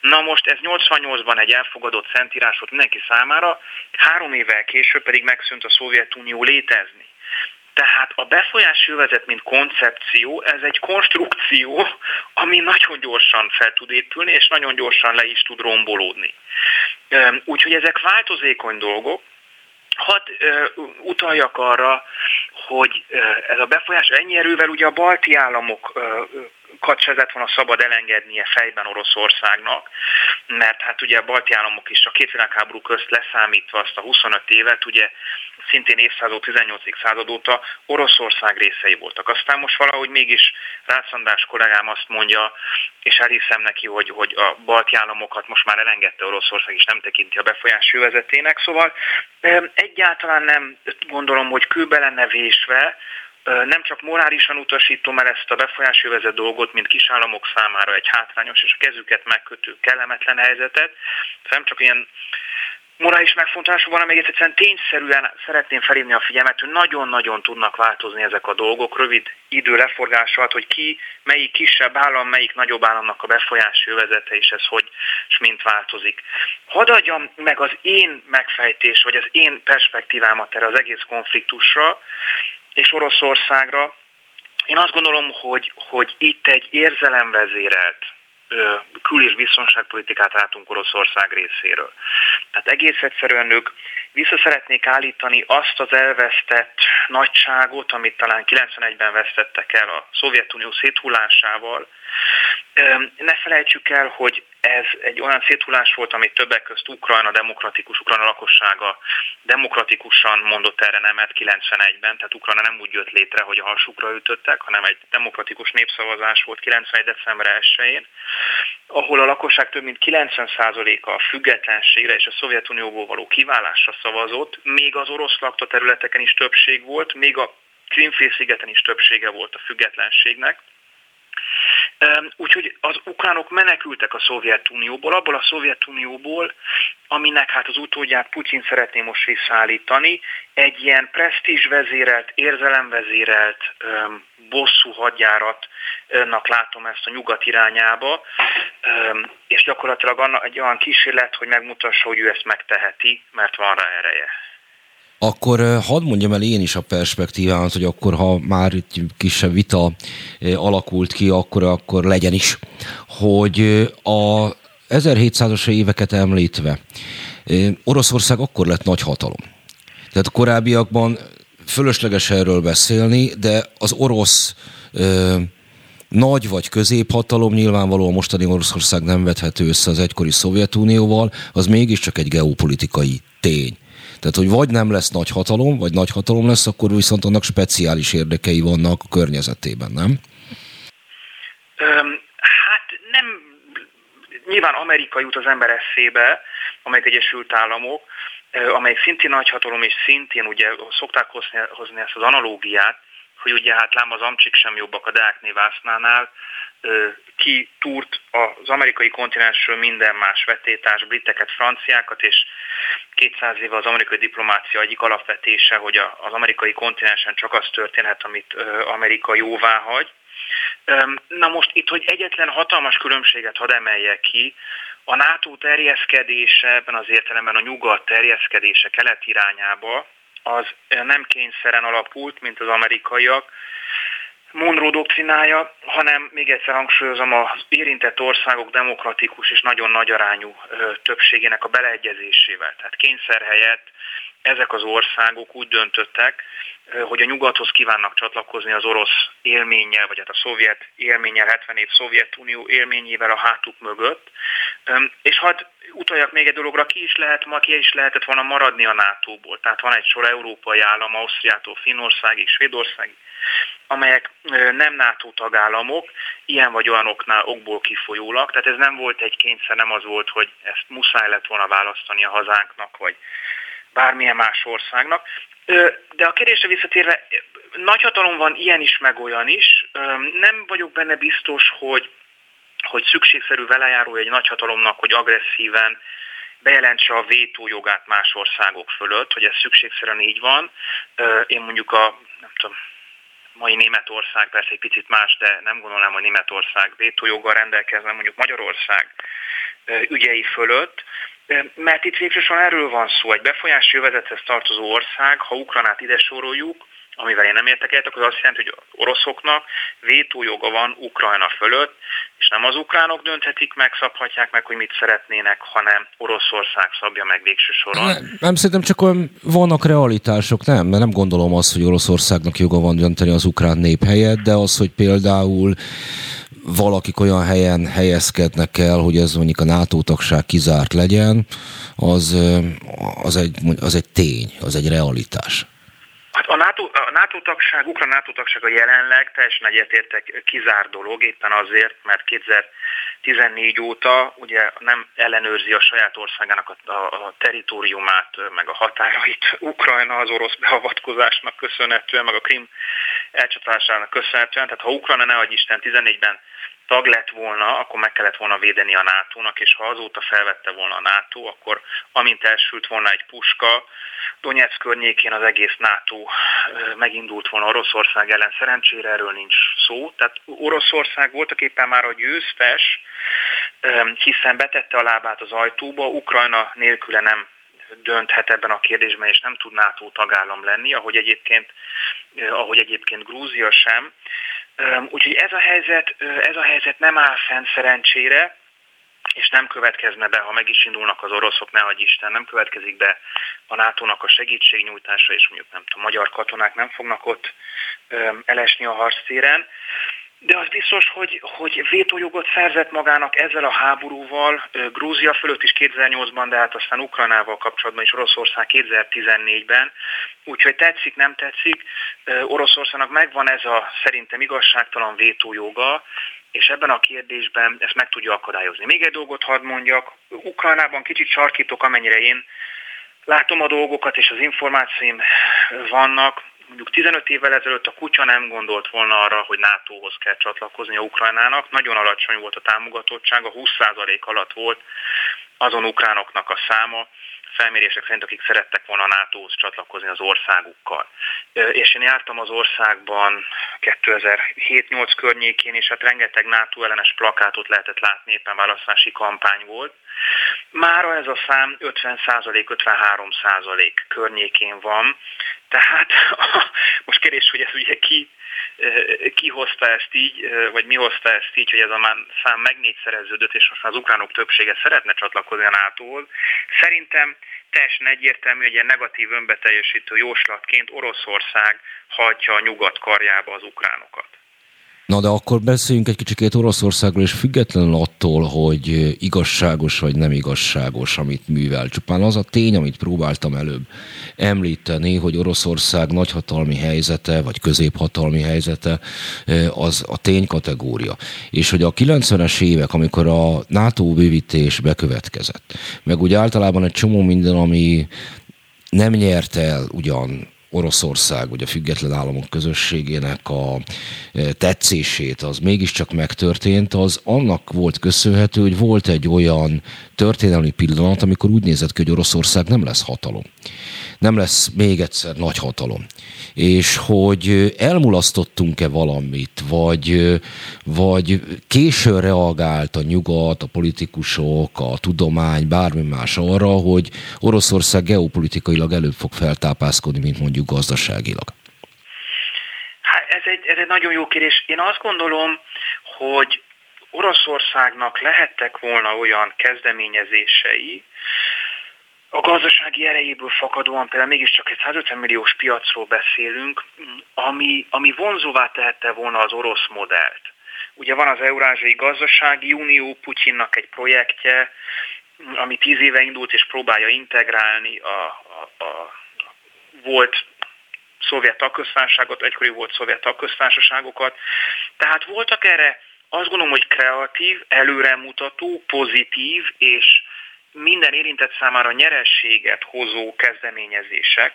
Na most ez 88-ban egy elfogadott szentírás volt mindenki számára, három évvel később pedig megszűnt a Szovjetunió létezni. Tehát a befolyási övezet, mint koncepció, ez egy konstrukció, ami nagyon gyorsan fel tud épülni, és nagyon gyorsan le is tud rombolódni. Úgyhogy ezek változékony dolgok, Hadd utaljak arra, hogy ez a befolyás ennyi erővel ugye a balti államok kat se lett volna szabad elengednie fejben Oroszországnak, mert hát ugye a balti államok is a két világháború közt leszámítva azt a 25 évet, ugye szintén évszázad 18. század óta Oroszország részei voltak. Aztán most valahogy mégis Rászandás kollégám azt mondja, és elhiszem neki, hogy, hogy a balti államokat most már elengedte Oroszország, és nem tekinti a befolyási vezetének. Szóval egyáltalán nem gondolom, hogy kőbe lenne vésve, nem csak morálisan utasítom el ezt a befolyási vezet dolgot, mint kisállamok számára egy hátrányos és a kezüket megkötő kellemetlen helyzetet, nem csak ilyen morális megfontolású van, még egyszerűen tényszerűen szeretném felhívni a figyelmet, hogy nagyon-nagyon tudnak változni ezek a dolgok rövid idő leforgása alatt, hogy ki, melyik kisebb állam, melyik nagyobb államnak a befolyási övezete, és ez hogy és mint változik. Hadd adjam meg az én megfejtés, vagy az én perspektívámat erre az egész konfliktusra, és Oroszországra. Én azt gondolom, hogy, hogy itt egy érzelemvezérelt, kül- és biztonságpolitikát látunk Oroszország részéről. Tehát egész egyszerűen ők vissza szeretnék állítani azt az elvesztett nagyságot, amit talán 91-ben vesztettek el a Szovjetunió széthullásával. Ne felejtsük el, hogy ez egy olyan széthullás volt, amit többek közt Ukrajna demokratikus, Ukrajna lakossága demokratikusan mondott erre nemet 91-ben, tehát Ukrajna nem úgy jött létre, hogy a hasukra ütöttek, hanem egy demokratikus népszavazás volt 91. december 1-én, ahol a lakosság több mint 90%-a a függetlenségre és a Szovjetunióból való kiválásra szavazott, még az orosz lakta területeken is többség volt, még a Krimfélszigeten is többsége volt a függetlenségnek. Úgyhogy az ukránok menekültek a Szovjetunióból, abból a Szovjetunióból, aminek hát az utódját Putyin szeretné most visszaállítani, egy ilyen presztízs vezérelt, érzelemvezérelt bosszú hadjáratnak látom ezt a nyugat irányába, és gyakorlatilag egy olyan kísérlet, hogy megmutassa, hogy ő ezt megteheti, mert van rá ereje. Akkor hadd mondjam el én is a perspektívámat, hogy akkor, ha már itt kisebb vita alakult ki, akkor, akkor legyen is, hogy a 1700-as éveket említve Oroszország akkor lett nagy hatalom. Tehát korábbiakban fölösleges erről beszélni, de az orosz ö, nagy vagy középhatalom, nyilvánvalóan mostani Oroszország nem vethető össze az egykori Szovjetunióval, az mégiscsak egy geopolitikai tény. Tehát, hogy vagy nem lesz nagy hatalom, vagy nagy hatalom lesz, akkor viszont annak speciális érdekei vannak a környezetében, nem? Öm, hát nem, nyilván Amerika jut az ember eszébe, amelyek Egyesült Államok, amelyik szintén nagy hatalom, és szintén ugye szokták hozni, hozni ezt az analógiát, hogy ugye hát lám az amcsik sem jobbak a Deákné Vásznánál, ki túrt az amerikai kontinensről minden más vetétás, briteket, franciákat, és 200 éve az amerikai diplomácia egyik alapvetése, hogy az amerikai kontinensen csak az történhet, amit Amerika jóvá hagy. Na most itt, hogy egyetlen hatalmas különbséget hadd emeljek ki, a NATO terjeszkedése, ebben az értelemben a nyugat terjeszkedése kelet irányába, az nem kényszeren alapult, mint az amerikaiak, Monroe doktrinája, hanem még egyszer hangsúlyozom az érintett országok demokratikus és nagyon nagy arányú többségének a beleegyezésével. Tehát kényszer helyett ezek az országok úgy döntöttek, hogy a nyugathoz kívánnak csatlakozni az orosz élménnyel, vagy hát a szovjet élménnyel, 70 év Szovjetunió élményével a hátuk mögött. És hadd utaljak még egy dologra, ki is lehet ma, ki is lehetett volna maradni a NATO-ból. Tehát van egy sor európai állam, Ausztriától Finnországig, Svédországig, amelyek nem NATO tagállamok, ilyen vagy olyanoknál okból kifolyólag. Tehát ez nem volt egy kényszer, nem az volt, hogy ezt muszáj lett volna választani a hazánknak, vagy bármilyen más országnak. De a kérdésre visszatérve, nagyhatalom van ilyen is, meg olyan is. Nem vagyok benne biztos, hogy, hogy szükségszerű velejárója egy nagyhatalomnak, hogy agresszíven bejelentse a vétójogát más országok fölött, hogy ez szükségszerűen így van. Én mondjuk a, nem tudom, mai Németország persze egy picit más, de nem gondolnám, hogy Németország vétójoggal rendelkezne mondjuk Magyarország ügyei fölött, mert itt végsősorban erről van szó, egy befolyási jövezethez tartozó ország, ha Ukranát ide soroljuk, amivel én nem értek egyet, az azt jelenti, hogy oroszoknak vétójoga van Ukrajna fölött, és nem az ukránok dönthetik meg, szabhatják meg, hogy mit szeretnének, hanem Oroszország szabja meg végső soron. Nem, nem szerintem csak olyan vannak realitások, nem, mert nem gondolom azt, hogy Oroszországnak joga van dönteni az ukrán nép helyett, de az, hogy például valakik olyan helyen helyezkednek el, hogy ez mondjuk a NATO tagság kizárt legyen, az, az, egy, az egy tény, az egy realitás. Hát a NATO, a NATO tagság, Ukrán NATO tagság a jelenleg teljesen egyetértek kizár dolog, éppen azért, mert 2014 óta ugye nem ellenőrzi a saját országának a, a, a teritoriumát, meg a határait Ukrajna az orosz beavatkozásnak köszönhetően, meg a Krim elcsatlásának köszönhetően. Tehát ha Ukrajna ne Isten 14-ben tag lett volna, akkor meg kellett volna védeni a NATO-nak, és ha azóta felvette volna a NATO, akkor amint elsült volna egy puska, Donetsk környékén az egész NATO megindult volna Oroszország ellen. Szerencsére erről nincs szó. Tehát Oroszország voltak éppen már a győztes, hiszen betette a lábát az ajtóba, Ukrajna nélküle nem dönthet ebben a kérdésben, és nem tud NATO tagállam lenni, ahogy egyébként, ahogy egyébként Grúzia sem. Úgyhogy ez a helyzet, ez a helyzet nem áll fenn szerencsére, és nem következne be, ha meg is indulnak az oroszok, ne hagyj Isten, nem következik be a NATO-nak a segítségnyújtása, és mondjuk nem tudom, magyar katonák nem fognak ott elesni a harctéren. De az biztos, hogy, hogy vétójogot szerzett magának ezzel a háborúval, Grúzia fölött is 2008-ban, de hát aztán Ukrajnával kapcsolatban is Oroszország 2014-ben. Úgyhogy tetszik, nem tetszik, Oroszországnak megvan ez a szerintem igazságtalan vétójoga, és ebben a kérdésben ezt meg tudja akadályozni. Még egy dolgot hadd mondjak, Ukrajnában kicsit sarkítok, amennyire én látom a dolgokat, és az információim vannak, mondjuk 15 évvel ezelőtt a kutya nem gondolt volna arra, hogy NATO-hoz kell csatlakozni a Ukrajnának. Nagyon alacsony volt a támogatottsága, 20% alatt volt azon ukránoknak a száma, felmérések szerint, akik szerettek volna a NATO-hoz csatlakozni az országukkal. És én jártam az országban 2007-8 környékén, és hát rengeteg NATO ellenes plakátot lehetett látni, éppen választási kampány volt. Mára ez a szám 50-53% környékén van, tehát most kérdés, hogy ez ugye ki, ki hozta ezt így, vagy mi hozta ezt így, hogy ez a szám meg négyszereződött, és most az ukránok többsége szeretne csatlakozni a NATO-hoz. Szerintem teljesen egyértelmű, hogy ilyen negatív önbeteljesítő jóslatként Oroszország hagyja a nyugat karjába az ukránokat. Na de akkor beszéljünk egy kicsikét Oroszországról, és függetlenül attól, hogy igazságos vagy nem igazságos, amit művel. Csupán az a tény, amit próbáltam előbb említeni, hogy Oroszország nagyhatalmi helyzete, vagy középhatalmi helyzete, az a tény kategória. És hogy a 90-es évek, amikor a NATO bővítés bekövetkezett, meg úgy általában egy csomó minden, ami nem nyert el ugyan Oroszország, vagy a független államok közösségének a e, tetszését, az mégiscsak megtörtént, az annak volt köszönhető, hogy volt egy olyan történelmi pillanat, amikor úgy nézett ki, hogy Oroszország nem lesz hatalom. Nem lesz még egyszer nagy hatalom. És hogy elmulasztottunk-e valamit, vagy, vagy későn reagált a nyugat, a politikusok, a tudomány, bármi más arra, hogy Oroszország geopolitikailag előbb fog feltápászkodni, mint mondjuk gazdaságilag. Hát ez egy, ez egy nagyon jó kérdés. Én azt gondolom, hogy Oroszországnak lehettek volna olyan kezdeményezései, a gazdasági erejéből fakadóan például mégiscsak egy 150 milliós piacról beszélünk, ami, ami vonzóvá tehette volna az orosz modellt. Ugye van az Eurázsiai Gazdasági Unió, Putyinnak egy projektje, ami tíz éve indult és próbálja integrálni a, a, a volt szovjet tagköztársaságot, egykori volt szovjet tagköztársaságokat. Tehát voltak erre azt gondolom, hogy kreatív, előremutató, pozitív és minden érintett számára nyerességet hozó kezdeményezések,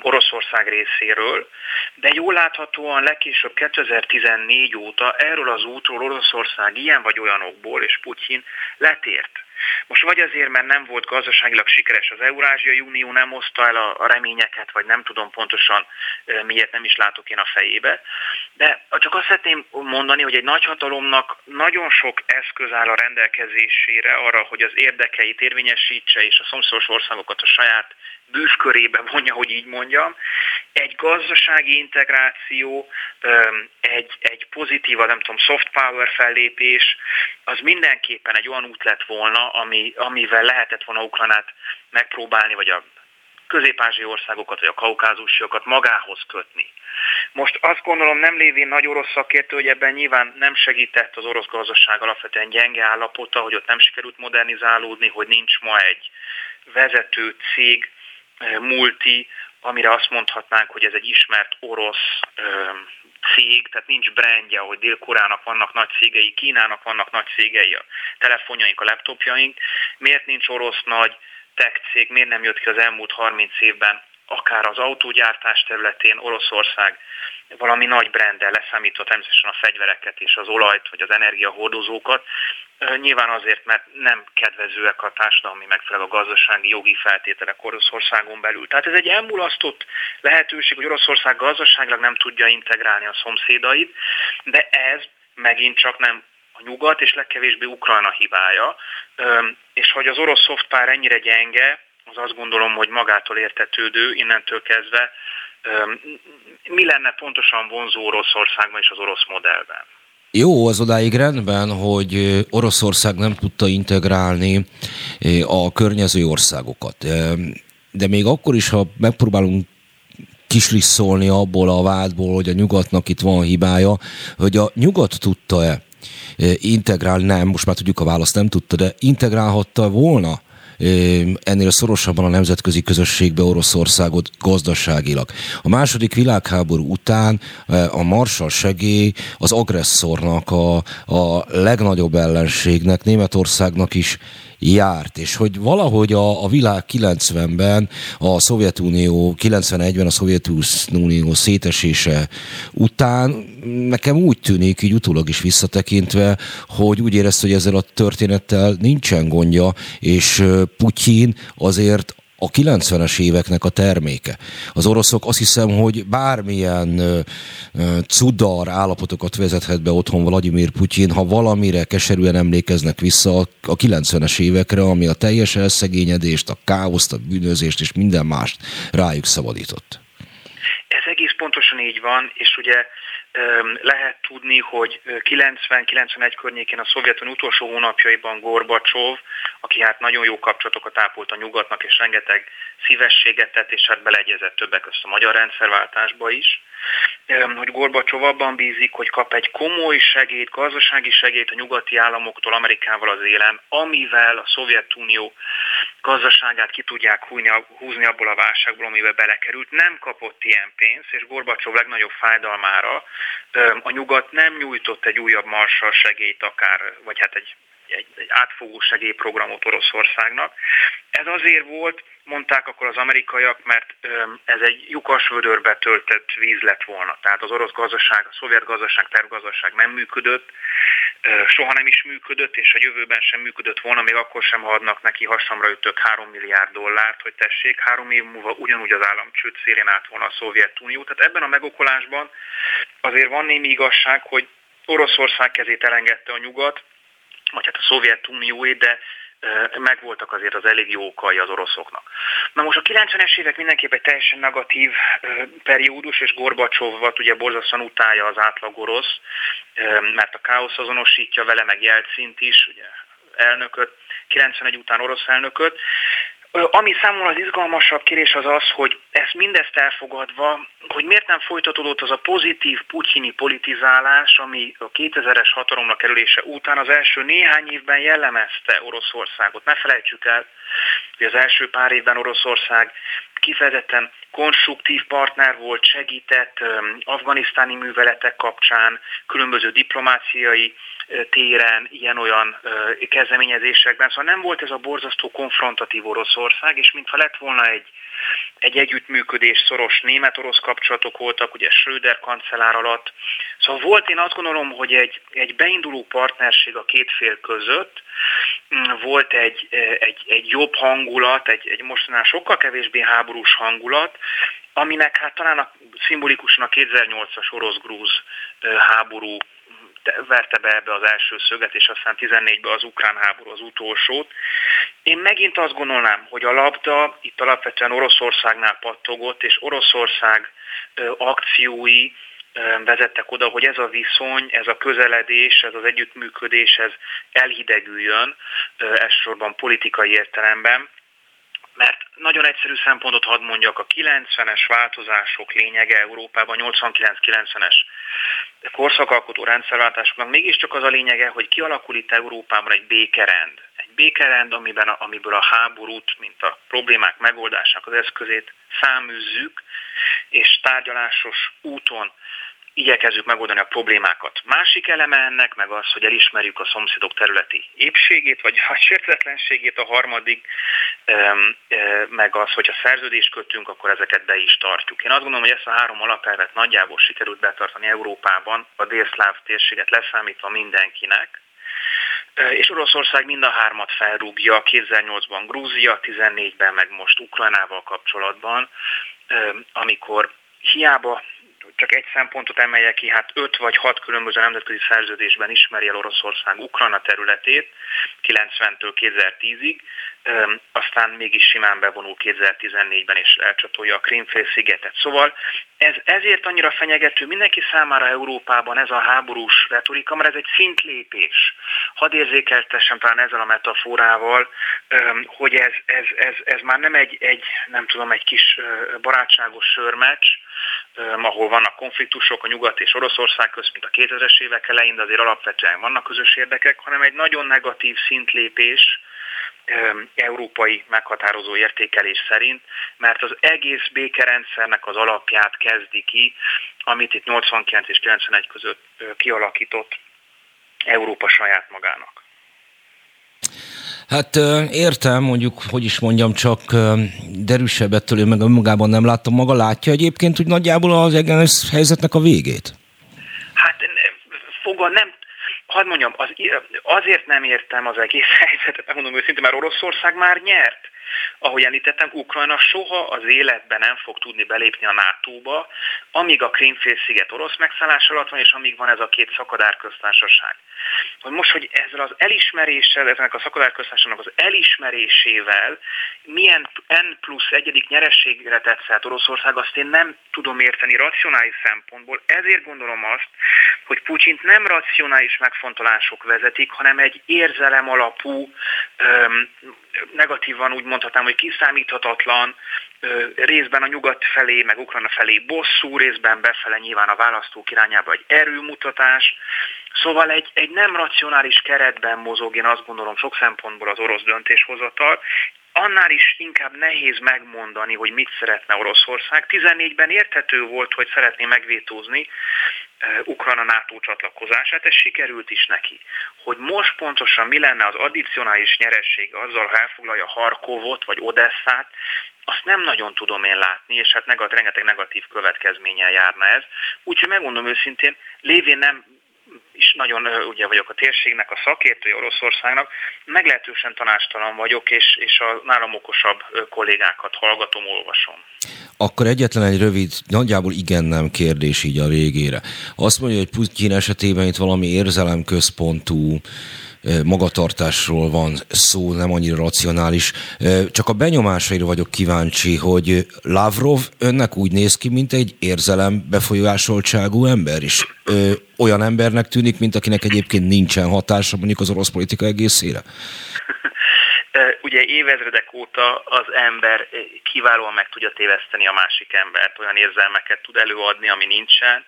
Oroszország részéről, de jól láthatóan legkésőbb 2014 óta erről az útról Oroszország ilyen vagy olyanokból, és Putyin letért. Most vagy azért, mert nem volt gazdaságilag sikeres az Eurázsiai Unió, nem oszta el a reményeket, vagy nem tudom pontosan miért nem is látok én a fejébe. De csak azt szeretném mondani, hogy egy nagyhatalomnak nagyon sok eszköz áll a rendelkezésére arra, hogy az érdekeit érvényesítse, és a szomszédos országokat a saját bűvkörébe vonja, hogy így mondjam. Egy gazdasági integráció, egy, egy pozitív, nem tudom, soft power fellépés, az mindenképpen egy olyan út lett volna, ami, amivel lehetett volna Ukranát megpróbálni, vagy a közép-ázsiai országokat, vagy a kaukázusiakat magához kötni. Most azt gondolom nem lévén nagy orosz szakértő, hogy ebben nyilván nem segített az orosz gazdaság alapvetően gyenge állapota, hogy ott nem sikerült modernizálódni, hogy nincs ma egy vezető cég, multi, amire azt mondhatnánk, hogy ez egy ismert orosz cég, tehát nincs brandje, hogy Dél-Koreának vannak nagy cégei, Kínának vannak nagy cégei, a telefonjaink, a laptopjaink. Miért nincs orosz nagy tech cég, miért nem jött ki az elmúlt 30 évben akár az autógyártás területén Oroszország valami nagy brendel leszámítva természetesen a fegyvereket és az olajt, vagy az energiahordozókat, Nyilván azért, mert nem kedvezőek a társadalmi megfelelő a gazdasági jogi feltételek Oroszországon belül. Tehát ez egy elmulasztott lehetőség, hogy Oroszország gazdaságilag nem tudja integrálni a szomszédait, de ez megint csak nem a nyugat és legkevésbé Ukrajna hibája, és hogy az orosz szoftpár ennyire gyenge, az azt gondolom, hogy magától értetődő, innentől kezdve mi lenne pontosan vonzó Oroszországban és az orosz modellben. Jó, az odáig rendben, hogy Oroszország nem tudta integrálni a környező országokat. De még akkor is, ha megpróbálunk kislisszolni abból a vádból, hogy a nyugatnak itt van hibája, hogy a nyugat tudta-e integrálni, nem, most már tudjuk a választ, nem tudta, de integrálhatta volna ennél szorosabban a nemzetközi közösségbe Oroszországot gazdaságilag. A második világháború után a Marshall segély az agresszornak, a, a legnagyobb ellenségnek, Németországnak is járt, és hogy valahogy a, a világ 90-ben, a Szovjetunió, 91-ben a Szovjetunió szétesése után nekem úgy tűnik, így utólag is visszatekintve, hogy úgy érezte, hogy ezzel a történettel nincsen gondja, és Putyin azért a 90-es éveknek a terméke. Az oroszok azt hiszem, hogy bármilyen ö, ö, cudar állapotokat vezethet be otthon Vladimir Putyin, ha valamire keserűen emlékeznek vissza a 90-es évekre, ami a teljes elszegényedést, a káoszt, a bűnözést és minden mást rájuk szabadított. Ez egész pontosan így van, és ugye lehet tudni, hogy 90-91 környékén a Szovjetunió utolsó hónapjaiban Gorbacsov, aki hát nagyon jó kapcsolatokat ápolt a nyugatnak, és rengeteg szívességet tett, és hát beleegyezett többek között a magyar rendszerváltásba is, hogy Gorbacsov abban bízik, hogy kap egy komoly segélyt, gazdasági segélyt a nyugati államoktól Amerikával az élem, amivel a Szovjetunió gazdaságát ki tudják húzni, abból a válságból, amivel belekerült. Nem kapott ilyen pénzt, és Gorbacsov legnagyobb fájdalmára a nyugat nem nyújtott egy újabb marsal segélyt akár, vagy hát egy egy, egy átfogó segélyprogramot Oroszországnak. Ez azért volt, mondták akkor az amerikaiak, mert ez egy lyukasvödörbe töltött víz lett volna. Tehát az orosz gazdaság, a szovjet gazdaság, tervgazdaság nem működött, soha nem is működött, és a jövőben sem működött volna, még akkor sem adnak neki hasamra ütött 3 milliárd dollárt, hogy tessék, három év múlva ugyanúgy az állam csőd szélén át volna a Szovjetunió. Tehát ebben a megokolásban azért van némi igazság, hogy Oroszország kezét elengedte a nyugat, vagy hát a Szovjetunióé, de megvoltak azért az elég jó okai az oroszoknak. Na most a 90-es évek mindenképp egy teljesen negatív periódus, és Gorbacsovat ugye borzasztóan utálja az átlag orosz, mert a káosz azonosítja vele, meg Jelcint is, ugye elnököt, 91 után orosz elnököt, ami számomra az izgalmasabb kérés az az, hogy ezt mindezt elfogadva, hogy miért nem folytatódott az a pozitív putyini politizálás, ami a 2000-es hatalomra kerülése után az első néhány évben jellemezte Oroszországot. Ne felejtsük el, hogy az első pár évben Oroszország kifejezetten konstruktív partner volt, segített afganisztáni műveletek kapcsán, különböző diplomáciai téren, ilyen-olyan kezdeményezésekben. Szóval nem volt ez a borzasztó konfrontatív Oroszország, és mintha lett volna egy, egy együttműködés, szoros német-orosz kapcsolatok voltak, ugye Schröder kancellár alatt. Szóval volt, én azt gondolom, hogy egy, egy beinduló partnerség a két fél között, mm, volt egy, egy, egy jobb hangulat, egy, egy mostanában sokkal kevésbé háborús hangulat, aminek hát talán a, szimbolikusan a 2008-as orosz-grúz háború verte be ebbe az első szöget, és aztán 14-ben az ukrán háború az utolsót. Én megint azt gondolnám, hogy a labda itt alapvetően Oroszországnál pattogott, és Oroszország akciói vezettek oda, hogy ez a viszony, ez a közeledés, ez az együttműködés, ez elhidegüljön, elsősorban politikai értelemben, mert nagyon egyszerű szempontot hadd mondjak, a 90-es változások lényege Európában, 89-90-es korszakalkotó rendszerváltásoknak mégiscsak az a lényege, hogy kialakul itt Európában egy békerend, egy békerend, amiben a, amiből a háborút, mint a problémák megoldásának az eszközét száműzzük, és tárgyalásos úton igyekezzük megoldani a problémákat. Másik eleme ennek meg az, hogy elismerjük a szomszédok területi épségét, vagy a sértetlenségét, a harmadik meg az, hogyha szerződést kötünk, akkor ezeket be is tartjuk. Én azt gondolom, hogy ezt a három alapelvet nagyjából sikerült betartani Európában, a délszláv térséget leszámítva mindenkinek, és Oroszország mind a hármat felrúgja, 2008-ban Grúzia, 14-ben meg most Ukrajnával kapcsolatban, amikor hiába csak egy szempontot emeljek ki, hát öt vagy hat különböző nemzetközi szerződésben ismeri el Oroszország Ukrajna területét 90-től 2010-ig, aztán mégis simán bevonul 2014-ben és elcsatolja a Krímfélszigetet. Szóval ez ezért annyira fenyegető mindenki számára Európában ez a háborús retorika, mert ez egy szintlépés. Hadd érzékeltessem talán ezzel a metaforával, hogy ez, ez, ez, ez már nem egy, egy, nem tudom, egy kis barátságos sörmeccs, ahol vannak konfliktusok a Nyugat és Oroszország közt, mint a 2000-es évek elején, de azért alapvetően vannak közös érdekek, hanem egy nagyon negatív szintlépés, európai meghatározó értékelés szerint, mert az egész békerendszernek az alapját kezdi ki, amit itt 89 és 91 között kialakított Európa saját magának. Hát értem, mondjuk, hogy is mondjam, csak derűsebb ettől én meg önmagában nem láttam maga. Látja egyébként, hogy nagyjából az egész helyzetnek a végét? Hát fogal, nem, hadd mondjam, az, azért nem értem az egész helyzetet, megmondom őszintén, mert Oroszország már nyert. Ahogy említettem, Ukrajna soha az életben nem fog tudni belépni a NATO-ba, amíg a Krímfélsziget orosz megszállás alatt van, és amíg van ez a két szakadárköztársaság. Hogy most, hogy ezzel az elismeréssel, ezek a szakadárköztársaságnak az elismerésével milyen N plusz egyedik nyerességre tetszett Oroszország, azt én nem tudom érteni racionális szempontból. Ezért gondolom azt, hogy Putyint nem racionális megfontolások vezetik, hanem egy érzelem alapú, negatívan úgy mondhatnám, hogy kiszámíthatatlan, részben a nyugat felé, meg Ukrajna felé bosszú, részben befele nyilván a választók irányába egy erőmutatás. Szóval egy, egy nem racionális keretben mozog, én azt gondolom sok szempontból az orosz döntéshozatal, annál is inkább nehéz megmondani, hogy mit szeretne Oroszország. 14-ben érthető volt, hogy szeretné megvétózni Ukrajna NATO csatlakozását, ez sikerült is neki. Hogy most pontosan mi lenne az addicionális nyeresség azzal, ha elfoglalja Harkovot vagy Odesszát, azt nem nagyon tudom én látni, és hát negat, rengeteg negatív következménnyel járna ez. Úgyhogy megmondom őszintén, lévén nem is nagyon ugye vagyok a térségnek, a szakértője Oroszországnak, meglehetősen tanástalan vagyok, és, és a nálam okosabb kollégákat hallgatom, olvasom. Akkor egyetlen egy rövid, nagyjából igen-nem kérdés így a végére. Azt mondja, hogy Putyin esetében itt valami érzelemközpontú magatartásról van szó, nem annyira racionális. Csak a benyomásaira vagyok kíváncsi, hogy Lavrov önnek úgy néz ki, mint egy érzelem befolyásoltságú ember is. Olyan embernek tűnik, mint akinek egyébként nincsen hatása mondjuk az orosz politika egészére? Ugye évezredek óta az ember kiválóan meg tudja téveszteni a másik embert, olyan érzelmeket tud előadni, ami nincsen,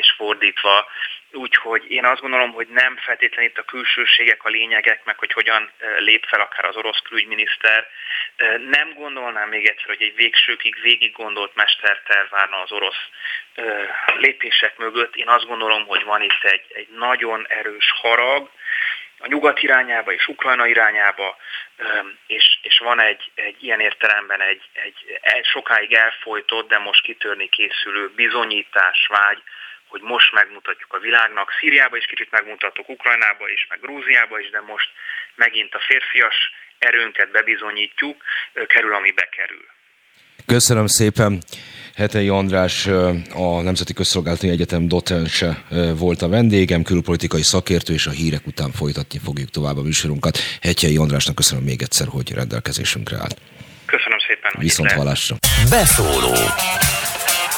és fordítva Úgyhogy én azt gondolom, hogy nem feltétlenül itt a külsőségek a lényegek, meg hogy hogyan lép fel akár az orosz külügyminiszter. Nem gondolnám még egyszer, hogy egy végsőkig végig gondolt mesterterv várna az orosz lépések mögött. Én azt gondolom, hogy van itt egy, egy nagyon erős harag, a nyugat irányába és Ukrajna irányába, és, és van egy, egy ilyen értelemben egy, egy sokáig elfolytott, de most kitörni készülő bizonyítás, vágy, hogy most megmutatjuk a világnak. Szíriába is kicsit megmutattuk, Ukrajnába is, meg Grúziába is, de most megint a férfias erőnket bebizonyítjuk, kerül, ami bekerül. Köszönöm szépen. Hetei András, a Nemzeti Közszolgálati Egyetem docense volt a vendégem, külpolitikai szakértő, és a hírek után folytatni fogjuk tovább a műsorunkat. Hetei Andrásnak köszönöm még egyszer, hogy rendelkezésünkre állt. Köszönöm szépen. Viszont hallásra. Beszóló.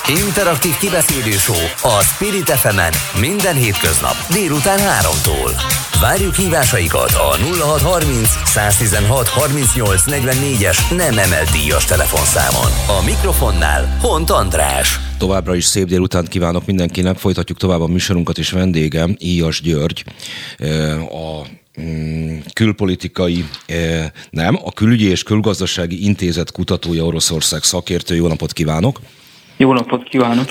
Interaktív kibeszélő show a Spirit fm minden hétköznap délután 3-tól. Várjuk hívásaikat a 0630 116 38 44-es nem emelt díjas telefonszámon. A mikrofonnál Hont András. Továbbra is szép délutánt kívánok mindenkinek. Folytatjuk tovább a műsorunkat, és vendégem Íjas György, a mm, külpolitikai, nem, a Külügyi és Külgazdasági Intézet kutatója Oroszország szakértő. Jó napot kívánok! Jó napot kívánok!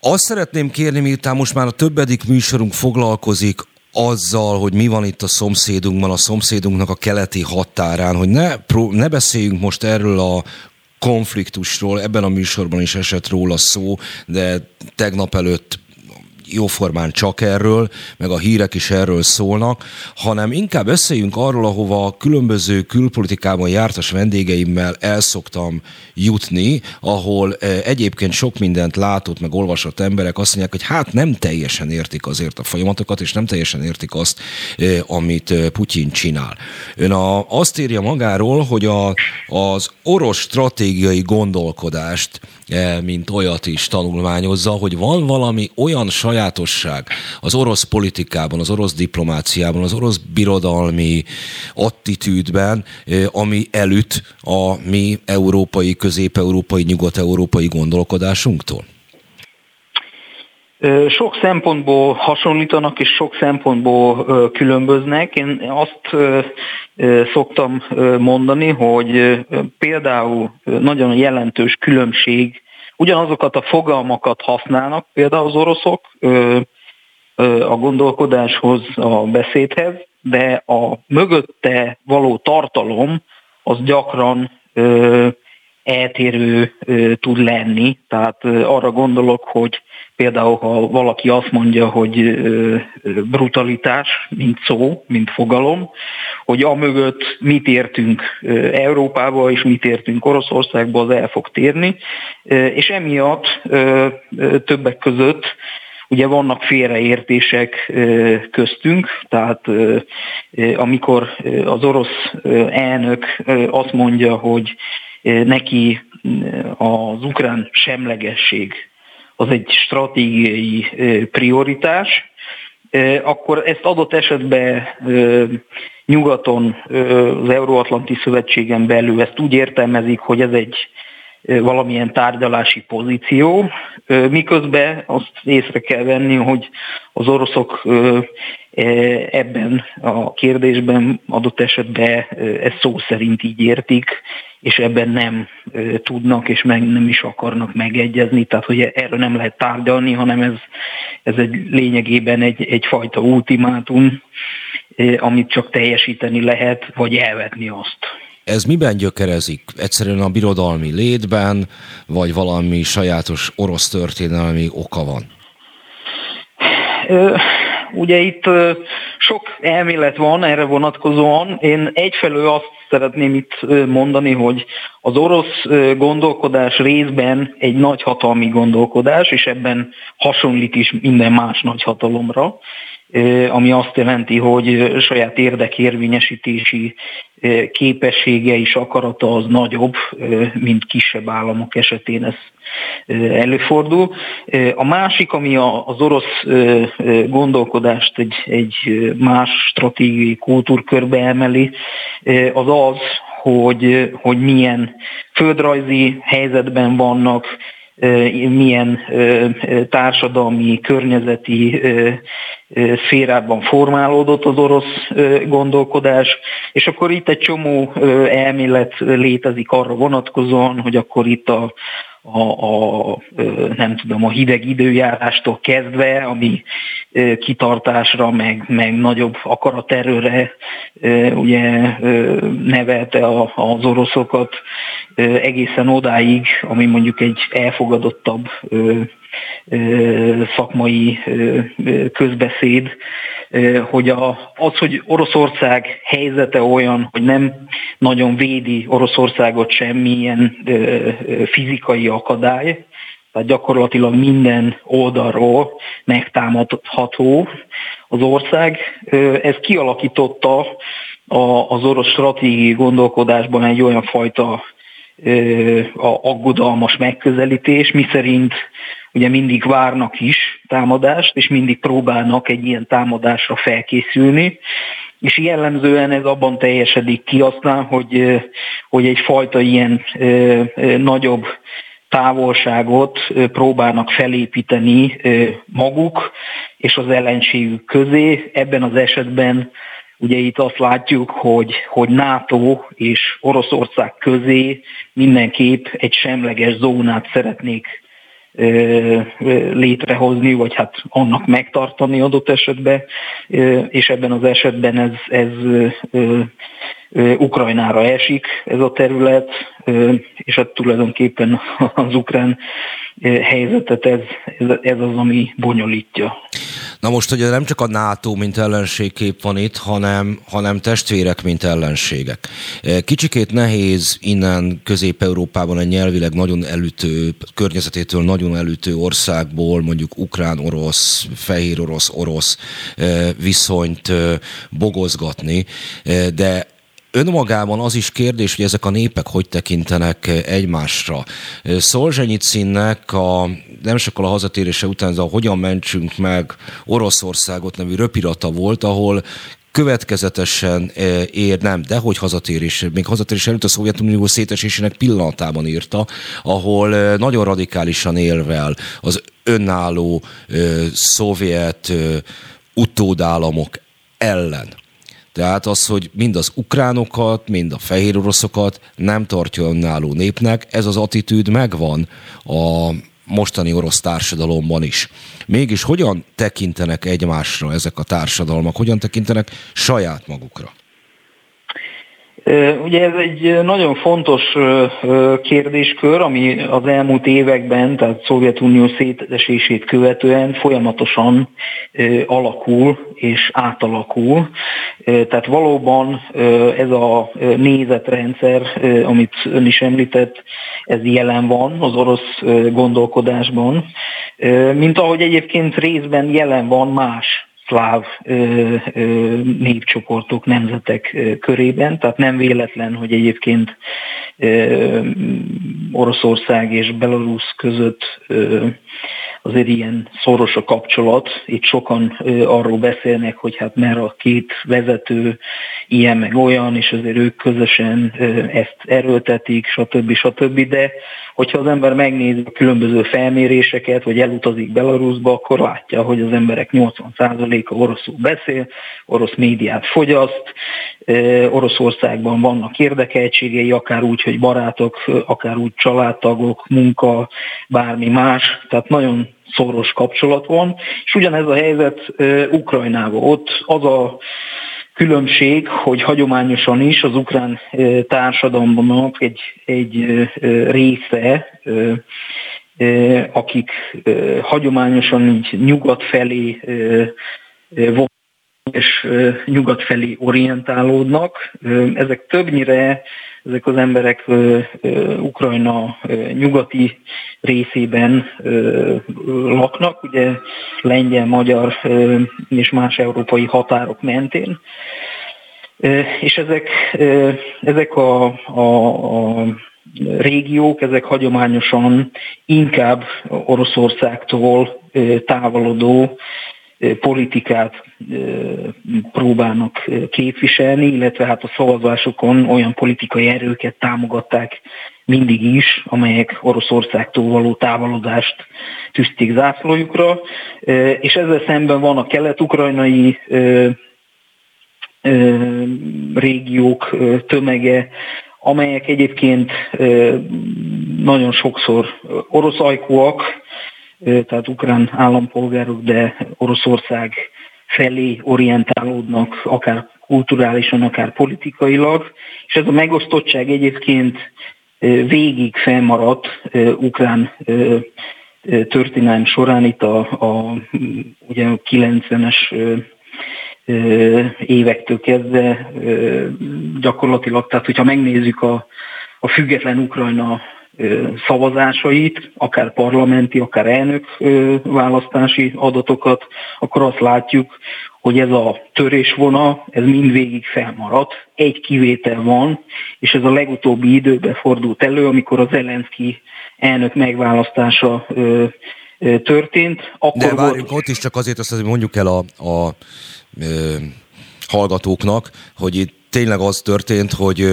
Azt szeretném kérni, miután most már a többedik műsorunk foglalkozik azzal, hogy mi van itt a szomszédunkban, a szomszédunknak a keleti határán, hogy ne, ne beszéljünk most erről a konfliktusról, ebben a műsorban is esett róla szó, de tegnap előtt jóformán csak erről, meg a hírek is erről szólnak, hanem inkább beszéljünk arról, ahova a különböző külpolitikában jártas vendégeimmel elszoktam jutni, ahol eh, egyébként sok mindent látott, meg olvasott emberek azt mondják, hogy hát nem teljesen értik azért a folyamatokat, és nem teljesen értik azt, eh, amit eh, Putyin csinál. Ön a, azt írja magáról, hogy a, az orosz stratégiai gondolkodást mint olyat is tanulmányozza, hogy van valami olyan sajátosság az orosz politikában, az orosz diplomáciában, az orosz birodalmi attitűdben, ami elüt a mi európai, közép-európai, nyugat-európai gondolkodásunktól? Sok szempontból hasonlítanak, és sok szempontból különböznek. Én azt szoktam mondani, hogy például nagyon jelentős különbség, ugyanazokat a fogalmakat használnak, például az oroszok a gondolkodáshoz, a beszédhez, de a mögötte való tartalom az gyakran eltérő tud lenni. Tehát arra gondolok, hogy például ha valaki azt mondja, hogy brutalitás, mint szó, mint fogalom, hogy amögött mit értünk Európába és mit értünk Oroszországba, az el fog térni, és emiatt többek között Ugye vannak félreértések köztünk, tehát amikor az orosz elnök azt mondja, hogy neki az ukrán semlegesség az egy stratégiai prioritás, akkor ezt adott esetben nyugaton, az Euróatlanti Szövetségen belül ezt úgy értelmezik, hogy ez egy valamilyen tárgyalási pozíció, miközben azt észre kell venni, hogy az oroszok ebben a kérdésben adott esetben ezt szó szerint így értik, és ebben nem tudnak és meg nem is akarnak megegyezni, tehát hogy erről nem lehet tárgyalni, hanem ez, ez egy lényegében egy, egyfajta ultimátum, amit csak teljesíteni lehet, vagy elvetni azt. Ez miben gyökerezik? Egyszerűen a birodalmi létben, vagy valami sajátos orosz történelmi oka van? Ugye itt sok elmélet van erre vonatkozóan. Én egyfelől azt szeretném itt mondani, hogy az orosz gondolkodás részben egy nagyhatalmi gondolkodás, és ebben hasonlít is minden más nagyhatalomra ami azt jelenti, hogy saját érdekérvényesítési képessége és akarata az nagyobb, mint kisebb államok esetén ez előfordul. A másik, ami az orosz gondolkodást egy, egy más stratégiai kultúrkörbe emeli, az az, hogy, hogy milyen földrajzi helyzetben vannak, milyen társadalmi, környezeti szférában formálódott az orosz gondolkodás, és akkor itt egy csomó elmélet létezik arra vonatkozóan, hogy akkor itt a, a, a, nem tudom, a hideg időjárástól kezdve, ami kitartásra, meg, meg nagyobb akaraterőre ugye nevelte az oroszokat egészen odáig, ami mondjuk egy elfogadottabb szakmai közbeszéd, hogy a, az, hogy Oroszország helyzete olyan, hogy nem nagyon védi Oroszországot semmilyen fizikai akadály, tehát gyakorlatilag minden oldalról megtámadható az ország. Ez kialakította az orosz stratégiai gondolkodásban egy olyan fajta aggodalmas megközelítés, miszerint ugye mindig várnak is támadást, és mindig próbálnak egy ilyen támadásra felkészülni, és jellemzően ez abban teljesedik ki aztán, hogy, hogy egyfajta ilyen nagyobb távolságot próbálnak felépíteni maguk és az ellenségük közé. Ebben az esetben Ugye itt azt látjuk, hogy, hogy NATO és Oroszország közé mindenképp egy semleges zónát szeretnék létrehozni, vagy hát annak megtartani adott esetben, és ebben az esetben ez, ez Ukrajnára esik ez a terület, és hát tulajdonképpen az ukrán helyzetet ez, ez az, ami bonyolítja. Na most ugye nem csak a NATO, mint ellenségkép van itt, hanem, hanem testvérek, mint ellenségek. Kicsikét nehéz innen Közép-Európában egy nyelvileg nagyon elütő, környezetétől nagyon elütő országból, mondjuk ukrán-orosz, fehér-orosz-orosz viszonyt bogozgatni, de önmagában az is kérdés, hogy ezek a népek hogy tekintenek egymásra. Szolzsenyicinnek a nem sokkal a hazatérése után, ez a Hogyan mentsünk meg Oroszországot nevű röpirata volt, ahol következetesen ér, nem, de hogy hazatérés, még hazatérés előtt a Szovjetunió szétesésének pillanatában írta, ahol nagyon radikálisan élvel az önálló szovjet utódállamok ellen. Tehát az, hogy mind az ukránokat, mind a fehér oroszokat nem tartja önálló népnek, ez az attitűd megvan a mostani orosz társadalomban is. Mégis hogyan tekintenek egymásra ezek a társadalmak, hogyan tekintenek saját magukra? Ugye ez egy nagyon fontos kérdéskör, ami az elmúlt években, tehát Szovjetunió szétesését követően folyamatosan alakul és átalakul. Tehát valóban ez a nézetrendszer, amit ön is említett, ez jelen van az orosz gondolkodásban, mint ahogy egyébként részben jelen van más szláv népcsoportok, nemzetek körében, tehát nem véletlen, hogy egyébként Oroszország és Belarus között azért ilyen szoros a kapcsolat. Itt sokan arról beszélnek, hogy hát mert a két vezető ilyen meg olyan, és azért ők közösen ezt erőltetik, stb. stb. De hogyha az ember megnézi a különböző felméréseket, vagy elutazik Belarusba, akkor látja, hogy az emberek 80%-a oroszul beszél, orosz médiát fogyaszt, Oroszországban vannak érdekeltségei, akár úgy, hogy barátok, akár úgy családtagok, munka, bármi más, tehát nagyon szoros kapcsolat van, és ugyanez a helyzet Ukrajnában. Ott az a különbség, hogy hagyományosan is az ukrán társadalomnak egy, egy része, akik hagyományosan így nyugat felé és nyugat felé orientálódnak. Ezek többnyire, ezek az emberek Ukrajna nyugati részében laknak, ugye lengyel, magyar és más európai határok mentén. És ezek, ezek a, a, a régiók, ezek hagyományosan inkább Oroszországtól távolodó politikát próbálnak képviselni, illetve hát a szavazásokon olyan politikai erőket támogatták mindig is, amelyek Oroszországtól való távolodást tűzték zászlójukra, és ezzel szemben van a kelet-ukrajnai régiók tömege, amelyek egyébként nagyon sokszor orosz ajkúak, tehát ukrán állampolgárok, de Oroszország felé orientálódnak, akár kulturálisan, akár politikailag, és ez a megosztottság egyébként végig felmaradt ukrán történelm során, itt a, a ugye a 90-es évektől kezdve gyakorlatilag, tehát hogyha megnézzük a, a független Ukrajna szavazásait, akár parlamenti, akár elnök választási adatokat, akkor azt látjuk, hogy ez a törésvona, ez mindvégig felmaradt. Egy kivétel van, és ez a legutóbbi időben fordult elő, amikor az Zelenszky elnök megválasztása történt. Akkor De várjunk, volt... ott is csak azért azt, hogy mondjuk el a, a, a hallgatóknak, hogy itt tényleg az történt, hogy,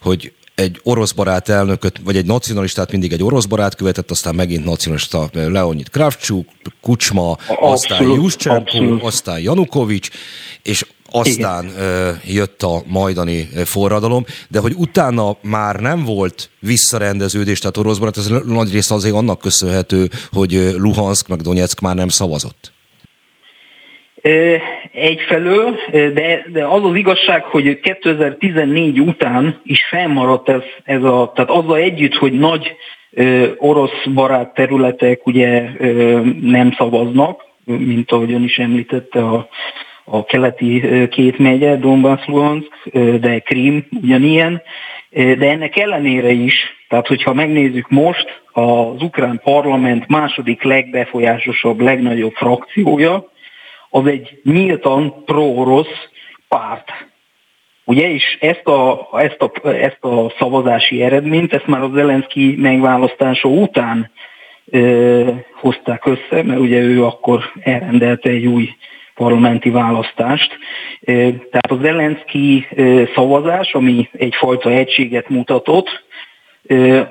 hogy egy orosz barát elnököt, vagy egy nacionalistát mindig egy orosz barát követett, aztán megint nacionalista Leonid Kravcsuk, Kucsma, abszolút, aztán Juszcsenko, aztán Janukovics, és aztán Igen. jött a majdani forradalom, de hogy utána már nem volt visszarendeződés, tehát oroszban, hát ez nagy rész azért annak köszönhető, hogy Luhansk meg Donetsk már nem szavazott. Egyfelől, de, de az az igazság, hogy 2014 után is fennmaradt ez, ez a, tehát azzal együtt, hogy nagy orosz barát területek ugye nem szavaznak, mint ahogy ön is említette, a, a keleti két megye, Donbass, Luhansk, de Krím ugyanilyen, de ennek ellenére is, tehát hogyha megnézzük most, az ukrán parlament második legbefolyásosabb, legnagyobb frakciója, az egy nyíltan pro-orosz párt. Ugye, és ezt a, ezt, a, ezt a szavazási eredményt, ezt már az Zelenszky megválasztása után ö, hozták össze, mert ugye ő akkor elrendelte egy új parlamenti választást. Tehát az Zelenszky szavazás, ami egyfajta egységet mutatott,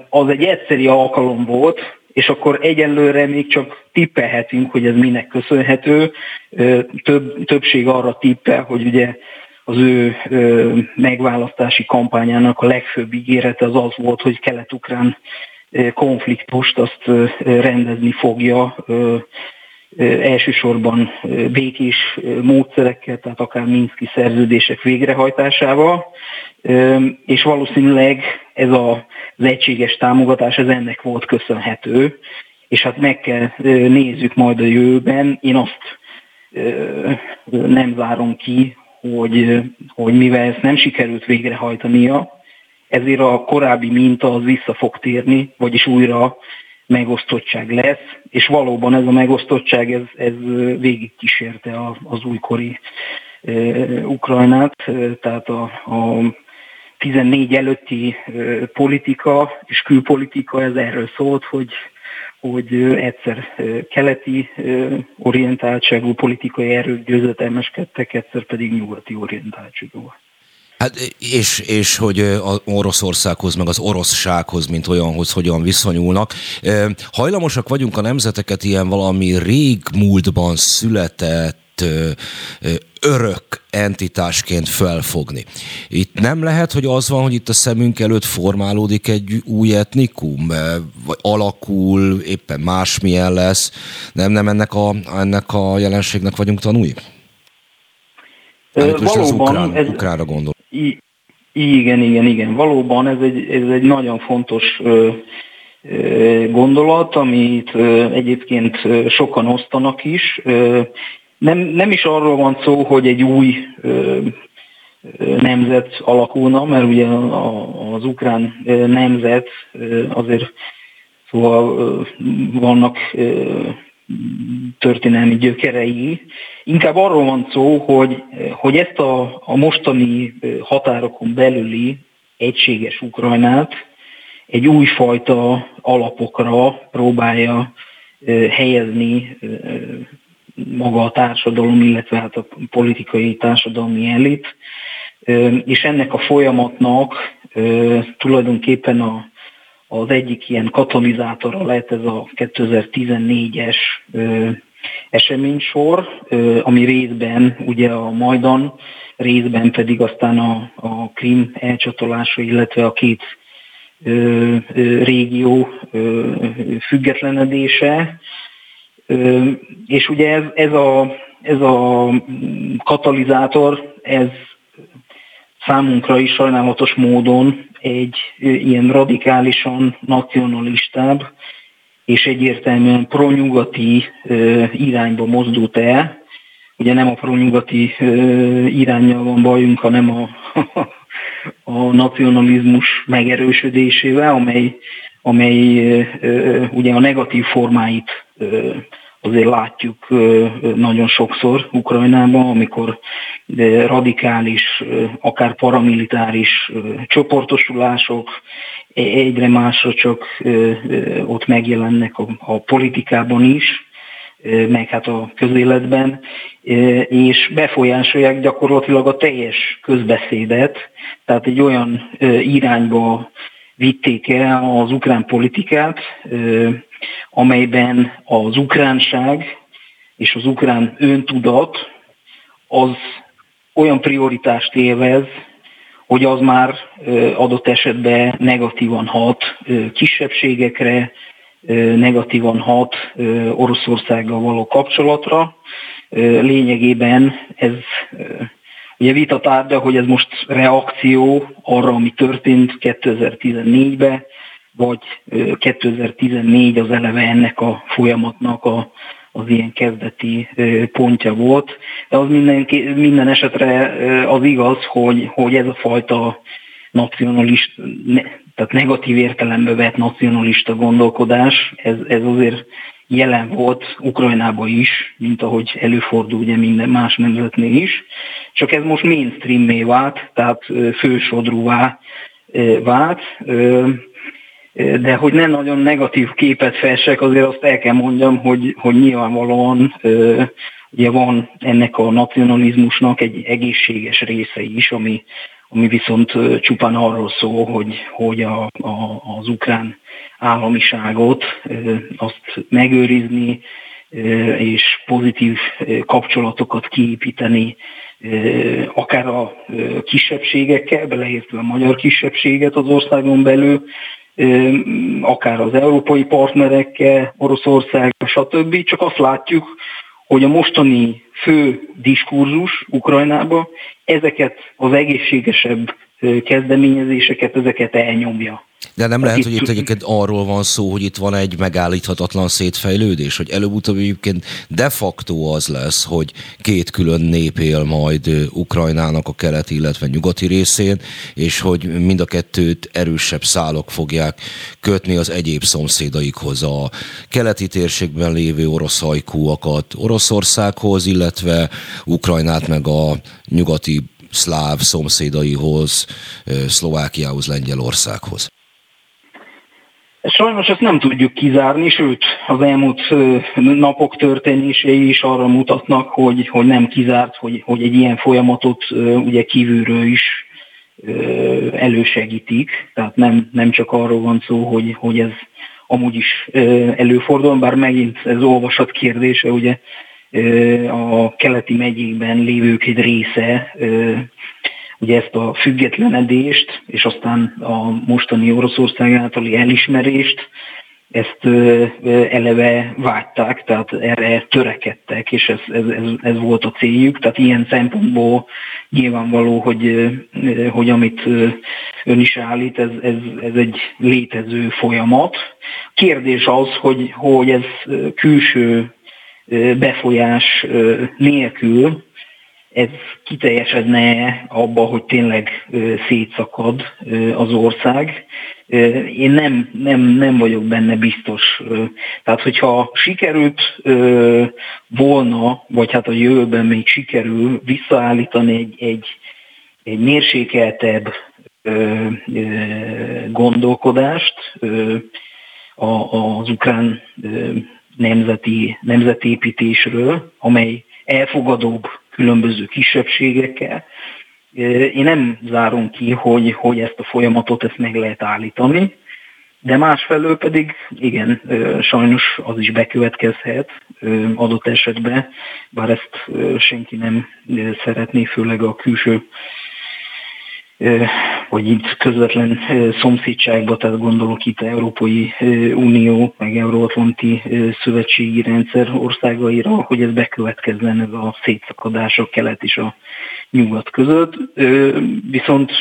az egy egyszeri alkalom volt, és akkor egyenlőre még csak tippelhetünk, hogy ez minek köszönhető. Több, többség arra tippel, hogy ugye az ő megválasztási kampányának a legfőbb ígérete az az volt, hogy kelet-ukrán konfliktust azt rendezni fogja elsősorban békés módszerekkel, tehát akár Minszki szerződések végrehajtásával, és valószínűleg ez az egységes támogatás, ez ennek volt köszönhető, és hát meg kell nézzük majd a jövőben. Én azt nem várom ki, hogy, hogy mivel ezt nem sikerült végrehajtania, ezért a korábbi minta az vissza fog térni, vagyis újra megosztottság lesz, és valóban ez a megosztottság ez, ez végigkísérte az újkori Ukrajnát, tehát a, a 14 előtti politika és külpolitika ez erről szólt, hogy, hogy egyszer keleti orientáltságú politikai erők győzetelmeskedtek, egyszer pedig nyugati orientáltságú. Hát és, és hogy az Oroszországhoz, meg az oroszsághoz, mint olyanhoz hogyan viszonyulnak. Hajlamosak vagyunk a nemzeteket ilyen valami régmúltban született örök entitásként felfogni. Itt nem lehet, hogy az van, hogy itt a szemünk előtt formálódik egy új etnikum, vagy alakul, éppen másmilyen lesz. Nem, nem ennek a, ennek a jelenségnek vagyunk tanúi? Valóban, az ukrán, ez, ukránra gondol. Igen, igen, igen. Valóban ez egy, ez egy nagyon fontos ö, gondolat, amit egyébként sokan osztanak is. Nem, nem is arról van szó, hogy egy új ö, nemzet alakulna, mert ugye az ukrán nemzet azért szóval vannak történelmi gyökerei. Inkább arról van szó, hogy, hogy ezt a, a mostani határokon belüli egységes Ukrajnát egy újfajta alapokra próbálja helyezni maga a társadalom, illetve hát a politikai társadalmi elit, és ennek a folyamatnak tulajdonképpen a, az egyik ilyen katalizátora lett ez a 2014-es eseménysor, ami részben ugye a Majdan, részben pedig aztán a, a Krim elcsatolása, illetve a két ö, ö, régió ö, függetlenedése. És ugye ez, ez, a, ez a katalizátor, ez számunkra is sajnálatos módon egy ilyen radikálisan nacionalistább és egyértelműen pronyugati irányba mozdult el. Ugye nem a pronyugati irányjal van bajunk, hanem a, a nacionalizmus megerősödésével, amely, amely ugye a negatív formáit azért látjuk nagyon sokszor Ukrajnában, amikor radikális, akár paramilitáris csoportosulások e, egyre másra csak ott megjelennek a, politikában is, meg hát a közéletben, és befolyásolják gyakorlatilag a teljes közbeszédet, tehát egy olyan irányba vitték el az ukrán politikát, amelyben az ukránság és az ukrán öntudat az olyan prioritást élvez, hogy az már adott esetben negatívan hat kisebbségekre, negatívan hat Oroszországgal való kapcsolatra. Lényegében ez ugye vita tárgya, hogy ez most reakció arra, ami történt 2014-ben, vagy 2014 az eleve ennek a folyamatnak a, az ilyen kezdeti pontja volt. De az minden, minden esetre az igaz, hogy, hogy ez a fajta nacionalista, tehát negatív értelembe vett nacionalista gondolkodás, ez, ez azért jelen volt Ukrajnában is, mint ahogy előfordul ugye minden más nemzetnél is, csak ez most mainstream vált, tehát fősodrúvá vált de hogy nem nagyon negatív képet fessek, azért azt el kell mondjam, hogy, hogy nyilvánvalóan ugye van ennek a nacionalizmusnak egy egészséges része is, ami, ami viszont csupán arról szól, hogy, hogy a, a, az ukrán államiságot azt megőrizni, és pozitív kapcsolatokat kiépíteni, akár a kisebbségekkel, beleértve a magyar kisebbséget az országon belül, akár az európai partnerekkel, Oroszország, stb. Csak azt látjuk, hogy a mostani fő diskurzus Ukrajnába ezeket az egészségesebb kezdeményezéseket, ezeket elnyomja. De nem lehet, hogy itt egyébként arról van szó, hogy itt van egy megállíthatatlan szétfejlődés, hogy előbb-utóbb egyébként de facto az lesz, hogy két külön nép él majd Ukrajnának a keleti, illetve nyugati részén, és hogy mind a kettőt erősebb szálok fogják kötni az egyéb szomszédaikhoz, a keleti térségben lévő orosz hajkúakat Oroszországhoz, illetve Ukrajnát meg a nyugati szláv szomszédaihoz, Szlovákiához, Lengyelországhoz. Sajnos ezt nem tudjuk kizárni, sőt az elmúlt napok történései is arra mutatnak, hogy, hogy nem kizárt, hogy, hogy egy ilyen folyamatot ugye kívülről is elősegítik. Tehát nem, nem csak arról van szó, hogy, hogy ez amúgy is előfordul, bár megint ez olvasat kérdése, ugye a keleti megyékben lévők egy része ugye ezt a függetlenedést, és aztán a mostani Oroszország általi elismerést, ezt eleve vágyták, tehát erre törekedtek, és ez, ez, ez, ez volt a céljuk. Tehát ilyen szempontból nyilvánvaló, hogy, hogy amit ön is állít, ez, ez, ez egy létező folyamat. Kérdés az, hogy, hogy ez külső befolyás nélkül ez kiteljesedne abba, hogy tényleg szétszakad az ország. Én nem, nem, nem vagyok benne biztos. Tehát, hogyha sikerült volna, vagy hát a jövőben még sikerül visszaállítani egy, egy, egy mérsékeltebb gondolkodást az ukrán nemzeti, nemzetépítésről, amely elfogadóbb különböző kisebbségekkel. Én nem zárom ki, hogy, hogy ezt a folyamatot ezt meg lehet állítani, de másfelől pedig igen, sajnos az is bekövetkezhet adott esetben, bár ezt senki nem szeretné, főleg a külső vagy itt közvetlen szomszédságban, tehát gondolok itt Európai Unió, meg Euróatlanti Szövetségi Rendszer országaira, hogy ez bekövetkezzen ez a szétszakadás a kelet és a nyugat között. Viszont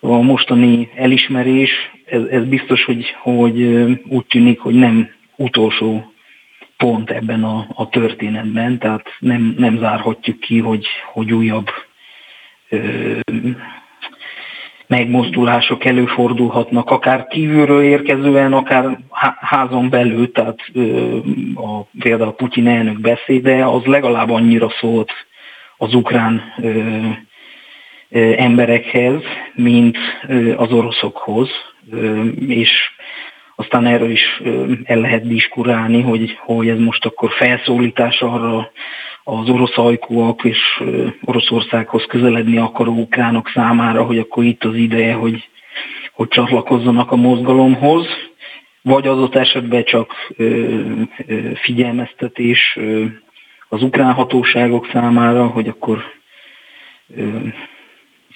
a mostani elismerés, ez, ez biztos, hogy, hogy úgy tűnik, hogy nem utolsó pont ebben a, a történetben, tehát nem, nem zárhatjuk ki, hogy, hogy újabb megmozdulások előfordulhatnak, akár kívülről érkezően, akár házon belül, tehát a, például Putyin elnök beszéde, az legalább annyira szólt az ukrán emberekhez, mint az oroszokhoz, és aztán erről is el lehet diskurálni, hogy, hogy ez most akkor felszólítás arra az orosz ajkúak és Oroszországhoz közeledni akaró ukránok számára, hogy akkor itt az ideje, hogy, hogy csatlakozzanak a mozgalomhoz, vagy adott esetben csak figyelmeztetés az ukrán hatóságok számára, hogy akkor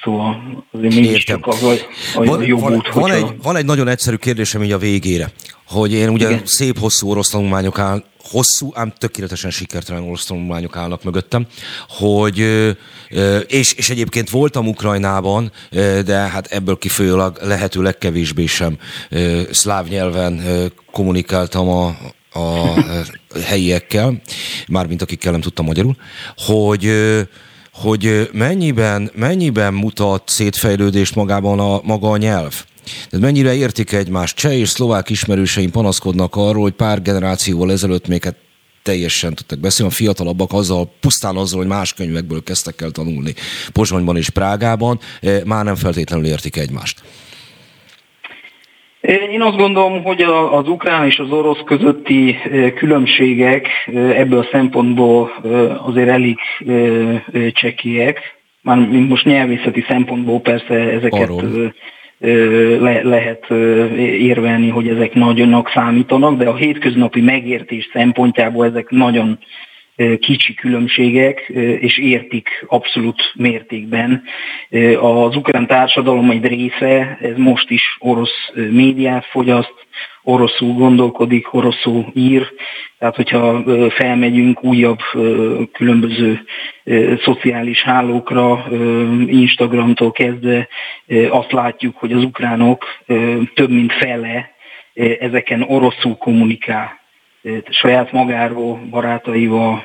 Szóval azért mégiscsak az a van, jobb van, út, van, egy, van egy nagyon egyszerű kérdésem így a végére, hogy én ugye Igen. szép hosszú orosz tanulmányok áll, hosszú, ám tökéletesen sikertelen orosz tanulmányok állnak mögöttem, hogy, és, és egyébként voltam Ukrajnában, de hát ebből kifolyólag lehető legkevésbé sem szláv nyelven kommunikáltam a, a helyiekkel, mármint akikkel nem tudtam magyarul, hogy hogy mennyiben, mennyiben mutat szétfejlődést magában a, maga a nyelv. Tehát mennyire értik egymást. Cseh és szlovák ismerőseim panaszkodnak arról, hogy pár generációval ezelőtt még hát teljesen tudtak beszélni, a fiatalabbak azzal, pusztán azzal, hogy más könyvekből kezdtek el tanulni Pozsonyban és Prágában, már nem feltétlenül értik egymást. Én azt gondolom, hogy az ukrán és az orosz közötti különbségek ebből a szempontból azért elég csekélyek. Már most nyelvészeti szempontból persze ezeket le, lehet érvelni, hogy ezek nagyonak számítanak, de a hétköznapi megértés szempontjából ezek nagyon kicsi különbségek, és értik abszolút mértékben. Az ukrán társadalom egy része, ez most is orosz médiát fogyaszt, oroszul gondolkodik, oroszul ír, tehát hogyha felmegyünk újabb különböző szociális hálókra, Instagramtól kezdve, azt látjuk, hogy az ukránok több mint fele ezeken oroszul kommunikál saját magáról, barátaival,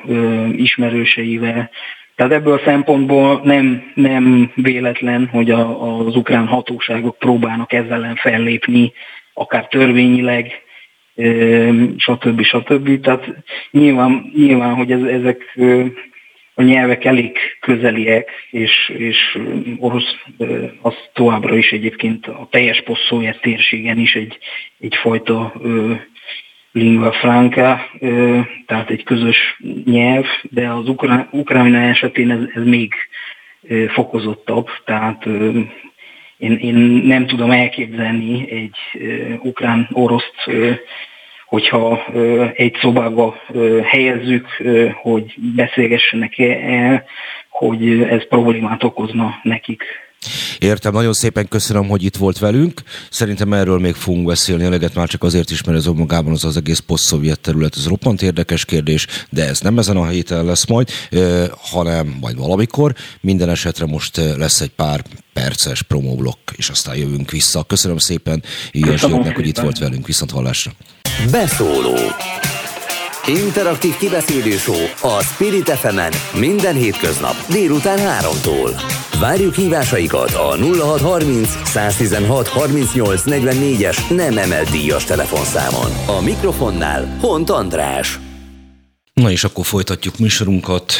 ismerőseivel. Tehát ebből a szempontból nem, nem véletlen, hogy a, az ukrán hatóságok próbálnak ezzel ellen fellépni, akár törvényileg, stb. stb. Tehát nyilván, nyilván hogy ez, ezek a nyelvek elég közeliek, és, és orosz az továbbra is egyébként a teljes poszója térségen is egy, egyfajta lingua franca, tehát egy közös nyelv, de az Ukrajna esetén ez, ez még fokozottabb, tehát én, én nem tudom elképzelni egy ukrán-oroszt, hogyha egy szobába helyezzük, hogy beszélgessenek el, hogy ez problémát okozna nekik. Értem, nagyon szépen köszönöm, hogy itt volt velünk. Szerintem erről még fogunk beszélni eleget, már csak azért is, mert ez magában az az egész poszt terület, ez roppant érdekes kérdés, de ez nem ezen a héten lesz majd, hanem majd valamikor. Minden esetre most lesz egy pár perces promóblokk, és aztán jövünk vissza. Köszönöm szépen Ilyes Györgynek, hogy itt volt velünk. Viszont hallásra. Beszóló Interaktív kibeszélő a Spirit fm minden hétköznap délután 3-tól. Várjuk hívásaikat a 0630 116 38 es nem emelt díjas telefonszámon. A mikrofonnál Hont András. Na és akkor folytatjuk műsorunkat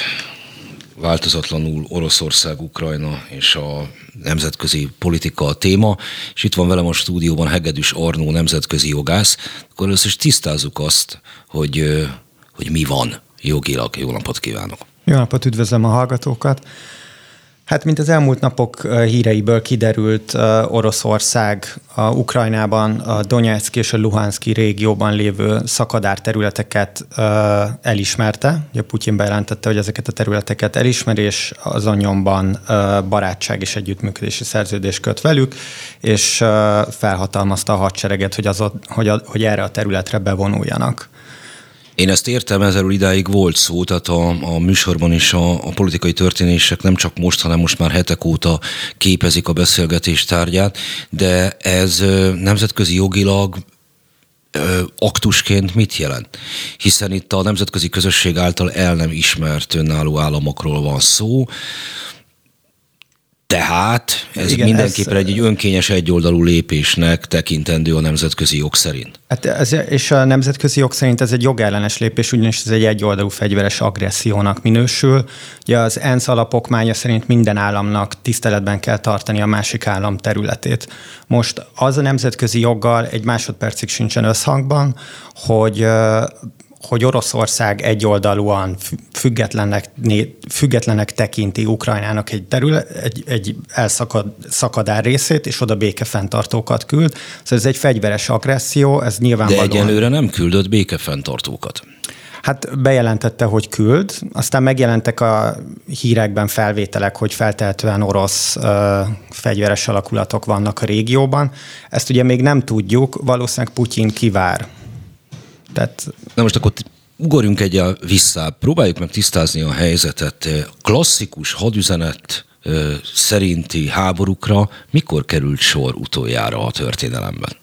változatlanul Oroszország, Ukrajna és a nemzetközi politika a téma, és itt van velem a stúdióban Hegedűs Arnó nemzetközi jogász, akkor először is tisztázzuk azt, hogy, hogy mi van jogilag. Jó napot kívánok! Jó napot, üdvözlöm a hallgatókat! Hát, mint az elmúlt napok híreiből kiderült, Oroszország a Ukrajnában, a Donetsk és a Luhanszki régióban lévő szakadár területeket elismerte. Ugye Putyin bejelentette, hogy ezeket a területeket elismer, és azon nyomban barátság és együttműködési szerződés köt velük, és felhatalmazta a hadsereget, hogy, az, hogy, a, hogy erre a területre bevonuljanak. Én ezt értem, ezzel idáig volt szó, tehát a, a műsorban is a, a politikai történések nem csak most, hanem most már hetek óta képezik a beszélgetés tárgyát, de ez nemzetközi jogilag aktusként mit jelent? Hiszen itt a nemzetközi közösség által el nem ismert önálló államokról van szó, tehát ez Igen, mindenképpen ez, egy, önkényes egyoldalú lépésnek tekintendő a nemzetközi jog szerint. Hát ez, és a nemzetközi jog szerint ez egy jogellenes lépés, ugyanis ez egy egyoldalú fegyveres agressziónak minősül. Ugye az ENSZ alapokmánya szerint minden államnak tiszteletben kell tartani a másik állam területét. Most az a nemzetközi joggal egy másodpercig sincsen összhangban, hogy hogy Oroszország egyoldalúan függetlenek, függetlenek tekinti Ukrajnának egy terület, egy, egy elszakad szakadár részét, és oda békefenntartókat küld. Szóval ez egy fegyveres agresszió, ez nyilvánvalóan... De egyelőre nem küldött békefenntartókat. Hát bejelentette, hogy küld, aztán megjelentek a hírekben felvételek, hogy feltehetően orosz ö, fegyveres alakulatok vannak a régióban. Ezt ugye még nem tudjuk, valószínűleg Putyin kivár. Tehát... Na most akkor ugorjunk egyel vissza, próbáljuk meg tisztázni a helyzetet. Klasszikus hadüzenet szerinti háborúkra mikor került sor utoljára a történelemben?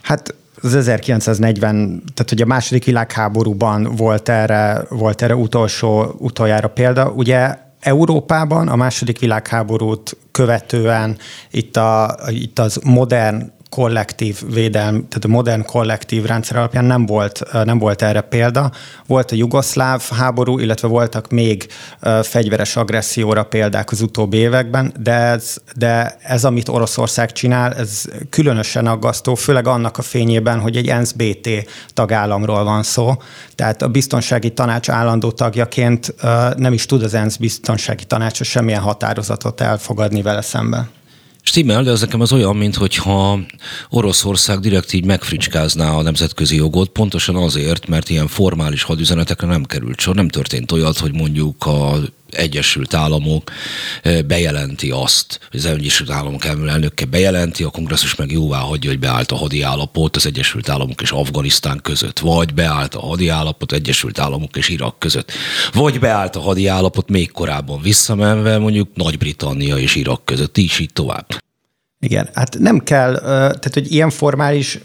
Hát az 1940, tehát hogy a második világháborúban volt erre, volt erre utolsó, utoljára példa. Ugye Európában a második világháborút követően itt, a, itt az modern kollektív védelm, tehát a modern kollektív rendszer alapján nem volt, nem volt erre példa. Volt a jugoszláv háború, illetve voltak még fegyveres agresszióra példák az utóbbi években, de ez, de ez, amit Oroszország csinál, ez különösen aggasztó, főleg annak a fényében, hogy egy ENSZ-BT tagállamról van szó, tehát a biztonsági tanács állandó tagjaként nem is tud az ENSZ biztonsági tanácsa semmilyen határozatot elfogadni vele szemben. Stimmel, de ez nekem az olyan, mintha Oroszország direkt így megfricskázná a nemzetközi jogot, pontosan azért, mert ilyen formális hadüzenetekre nem került sor. Nem történt olyat, hogy mondjuk a Egyesült Államok bejelenti azt, hogy az Egyesült Államok elnöke bejelenti, a kongresszus meg jóvá hagyja, hogy beállt a hadi állapot az Egyesült Államok és Afganisztán között, vagy beállt a hadi állapot Egyesült Államok és Irak között, vagy beállt a hadi állapot még korábban visszamenve mondjuk Nagy-Britannia és Irak között, így így tovább. Igen, hát nem kell, tehát hogy ilyen formális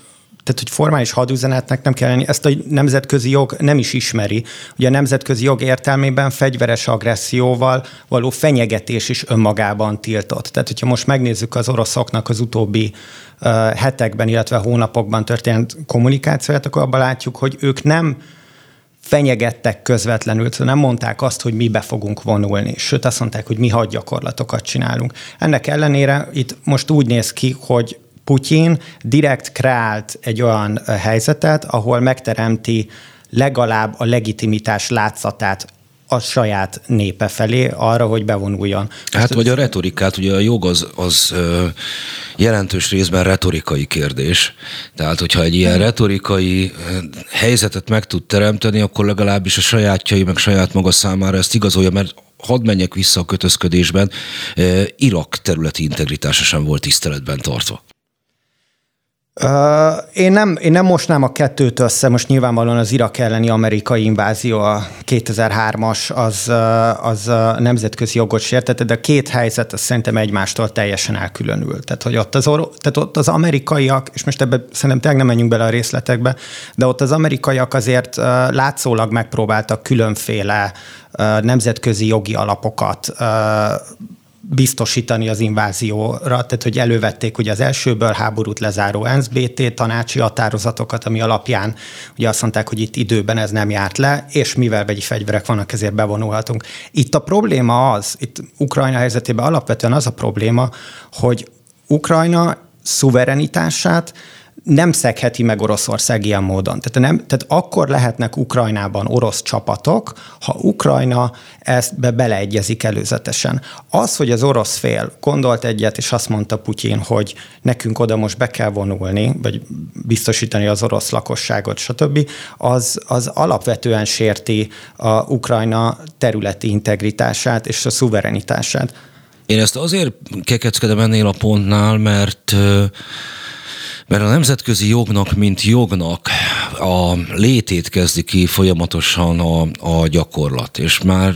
tehát, hogy formális hadüzenetnek nem kell lenni, ezt a nemzetközi jog nem is ismeri. Ugye a nemzetközi jog értelmében fegyveres agresszióval való fenyegetés is önmagában tiltott. Tehát, hogyha most megnézzük az oroszoknak az utóbbi uh, hetekben, illetve hónapokban történt kommunikációját, akkor abban látjuk, hogy ők nem fenyegettek közvetlenül, nem mondták azt, hogy mi be fogunk vonulni, sőt azt mondták, hogy mi hadgyakorlatokat csinálunk. Ennek ellenére itt most úgy néz ki, hogy Putyin direkt kreált egy olyan helyzetet, ahol megteremti legalább a legitimitás látszatát a saját népe felé arra, hogy bevonuljon. Hát vagy a retorikát, ugye a jog az, az jelentős részben retorikai kérdés. Tehát, hogyha egy ilyen retorikai helyzetet meg tud teremteni, akkor legalábbis a sajátjai, meg saját maga számára ezt igazolja, mert hadd menjek vissza a kötözködésben, Irak területi integritása sem volt tiszteletben tartva. Én, nem, én nem mosnám a kettőt össze, most nyilvánvalóan az Irak elleni amerikai invázió, a 2003-as, az, az nemzetközi jogot sértette, de a két helyzet az szerintem egymástól teljesen elkülönül. Tehát, hogy ott az, tehát ott az amerikaiak, és most ebbe szerintem tényleg nem menjünk bele a részletekbe, de ott az amerikaiak azért látszólag megpróbáltak különféle nemzetközi jogi alapokat biztosítani az invázióra, tehát hogy elővették ugye az elsőből háborút lezáró NSBT tanácsi határozatokat, ami alapján ugye azt mondták, hogy itt időben ez nem járt le, és mivel vegyi fegyverek vannak, ezért bevonulhatunk. Itt a probléma az, itt Ukrajna helyzetében alapvetően az a probléma, hogy Ukrajna szuverenitását nem szegheti meg Oroszország ilyen módon. Tehát, nem, tehát akkor lehetnek Ukrajnában orosz csapatok, ha Ukrajna ezt be beleegyezik előzetesen. Az, hogy az orosz fél gondolt egyet, és azt mondta Putyin, hogy nekünk oda most be kell vonulni, vagy biztosítani az orosz lakosságot, stb., az, az alapvetően sérti a Ukrajna területi integritását és a szuverenitását. Én ezt azért kekeckedem ennél a pontnál, mert mert a nemzetközi jognak, mint jognak a létét kezdi ki folyamatosan a, a gyakorlat, és már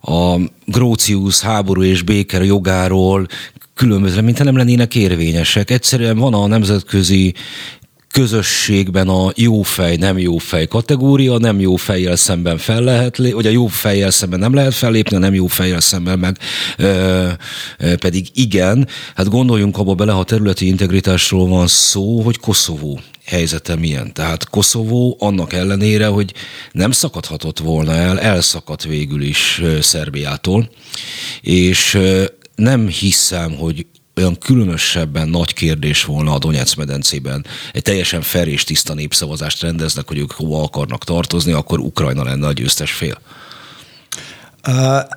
a Grócius háború és béker jogáról különböző, mintha nem lennének érvényesek. Egyszerűen van a nemzetközi közösségben a jó fej, nem jó fej kategória, nem jó fejjel szemben fel lehet vagy a jó fejjel szemben nem lehet fellépni, a nem jó fejjel szemben meg ö, ö, pedig igen. Hát gondoljunk abba bele, ha területi integritásról van szó, hogy Koszovó helyzete milyen. Tehát Koszovó annak ellenére, hogy nem szakadhatott volna el, elszakadt végül is Szerbiától, és nem hiszem, hogy olyan különösebben nagy kérdés volna a Donetsz medencében egy teljesen fel és tiszta népszavazást rendeznek, hogy ők hova akarnak tartozni, akkor Ukrajna lenne a győztes fél.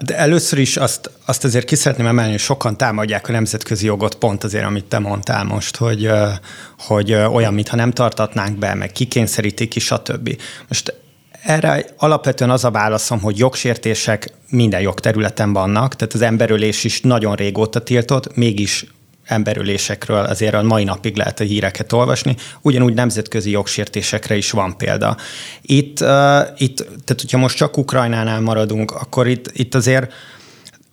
De először is azt, azt azért ki szeretném emelni, hogy sokan támadják a nemzetközi jogot pont azért, amit te mondtál most, hogy, hogy olyan, mintha nem tartatnánk be, meg kikényszerítik ki, stb. Most erre alapvetően az a válaszom, hogy jogsértések minden jogterületen vannak, tehát az emberölés is nagyon régóta tiltott, mégis emberülésekről azért a mai napig lehet a híreket olvasni, ugyanúgy nemzetközi jogsértésekre is van példa. Itt, uh, itt tehát hogyha most csak Ukrajnánál maradunk, akkor itt, itt azért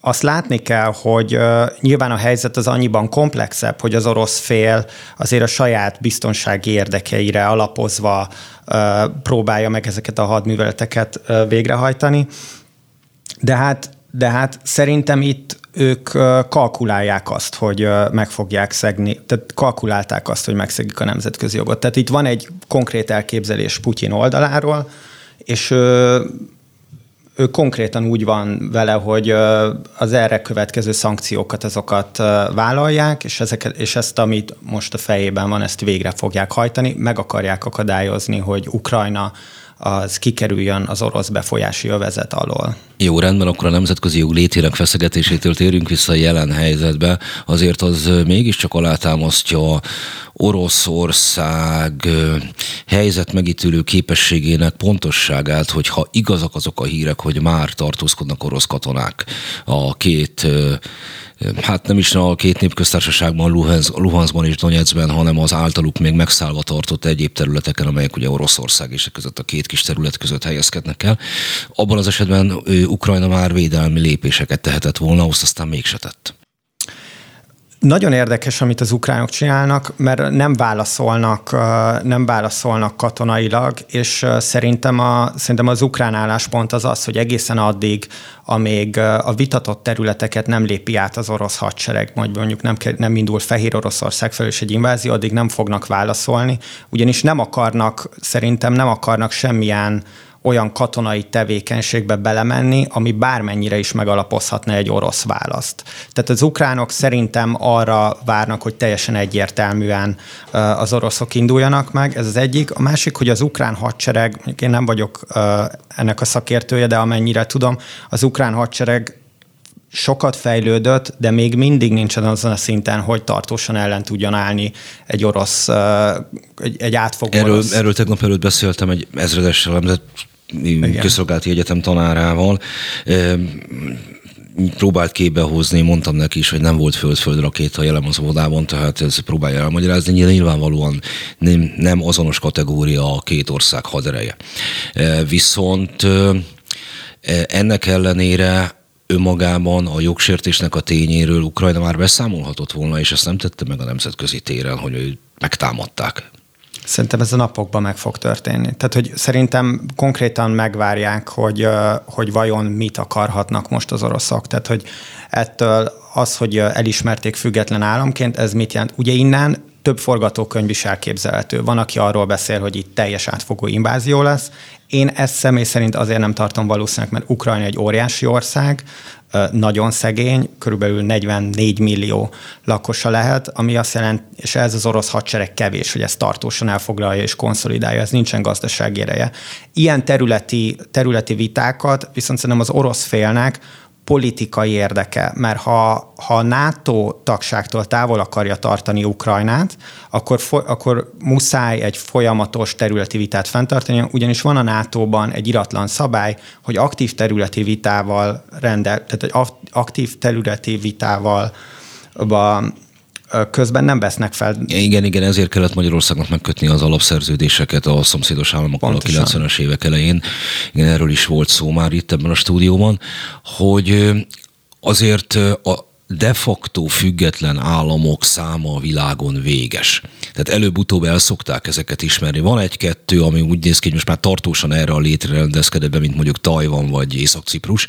azt látni kell, hogy nyilván a helyzet az annyiban komplexebb, hogy az orosz fél azért a saját biztonsági érdekeire alapozva próbálja meg ezeket a hadműveleteket végrehajtani. De hát, de hát szerintem itt ők kalkulálják azt, hogy meg fogják szegni, tehát kalkulálták azt, hogy megszegik a nemzetközi jogot. Tehát itt van egy konkrét elképzelés Putyin oldaláról, és ő konkrétan úgy van vele, hogy az erre következő szankciókat azokat vállalják, és, ezeket, és ezt, amit most a fejében van, ezt végre fogják hajtani, meg akarják akadályozni, hogy Ukrajna az kikerüljön az orosz befolyási övezet alól. Jó, rendben, akkor a nemzetközi jog létének feszegetésétől térünk vissza a jelen helyzetbe. Azért az mégiscsak alátámasztja Oroszország helyzet megítélő képességének pontosságát, hogyha igazak azok a hírek, hogy már tartózkodnak orosz katonák a két hát nem is a két népköztársaságban, Luhansk, Luhanskban és Donetskben, hanem az általuk még megszállva tartott egyéb területeken, amelyek ugye Oroszország és között a két kis terület között helyezkednek el. Abban az esetben Ukrajna már védelmi lépéseket tehetett volna, azt aztán mégse tett. Nagyon érdekes, amit az ukránok csinálnak, mert nem válaszolnak, nem válaszolnak katonailag, és szerintem, a, szerintem az ukrán álláspont az az, hogy egészen addig, amíg a vitatott területeket nem lépi át az orosz hadsereg, majd mondjuk nem, nem indul Fehér Oroszország felől is egy invázió, addig nem fognak válaszolni, ugyanis nem akarnak, szerintem nem akarnak semmilyen olyan katonai tevékenységbe belemenni, ami bármennyire is megalapozhatna egy orosz választ. Tehát az ukránok szerintem arra várnak, hogy teljesen egyértelműen az oroszok induljanak meg, ez az egyik. A másik, hogy az ukrán hadsereg, én nem vagyok ennek a szakértője, de amennyire tudom, az ukrán hadsereg sokat fejlődött, de még mindig nincsen azon a szinten, hogy tartósan ellen tudjon állni egy orosz, egy, egy átfogó erről, orosz. Erről tegnap előtt beszéltem egy ezredessel, közszolgálati egyetem tanárával, próbált képbe hozni, mondtam neki is, hogy nem volt föld-föld rakéta jelen az óvodában, tehát ez próbálja elmagyarázni. Nyilvánvalóan nem, nem azonos kategória a két ország hadereje. Viszont ennek ellenére önmagában a jogsértésnek a tényéről Ukrajna már beszámolhatott volna, és ezt nem tette meg a nemzetközi téren, hogy megtámadták. Szerintem ez a napokban meg fog történni. Tehát, hogy szerintem konkrétan megvárják, hogy, hogy vajon mit akarhatnak most az oroszok. Tehát, hogy ettől az, hogy elismerték független államként, ez mit jelent? Ugye innen több forgatókönyv is elképzelhető. Van, aki arról beszél, hogy itt teljes átfogó invázió lesz. Én ezt személy szerint azért nem tartom valószínűleg, mert Ukrajna egy óriási ország, nagyon szegény, körülbelül 44 millió lakosa lehet, ami azt jelent, és ez az orosz hadsereg kevés, hogy ezt tartósan elfoglalja és konszolidálja, ez nincsen gazdasági ereje. Ilyen területi, területi vitákat viszont szerintem az orosz félnek politikai érdeke, mert ha, ha a NATO tagságtól távol akarja tartani Ukrajnát, akkor, akkor muszáj egy folyamatos területi vitát fenntartani, ugyanis van a NATO-ban egy iratlan szabály, hogy aktív területi vitával rendel, tehát egy aktív területi vitával közben nem vesznek fel. Igen, igen, ezért kellett Magyarországnak megkötni az alapszerződéseket a szomszédos államokkal Pontosan. a 90-es évek elején. Igen, erről is volt szó már itt ebben a stúdióban, hogy azért a, de facto független államok száma a világon véges. Tehát előbb-utóbb el szokták ezeket ismerni. Van egy-kettő, ami úgy néz ki, hogy most már tartósan erre a létre rendezkedett be, mint mondjuk Tajvan vagy Észak-Ciprus,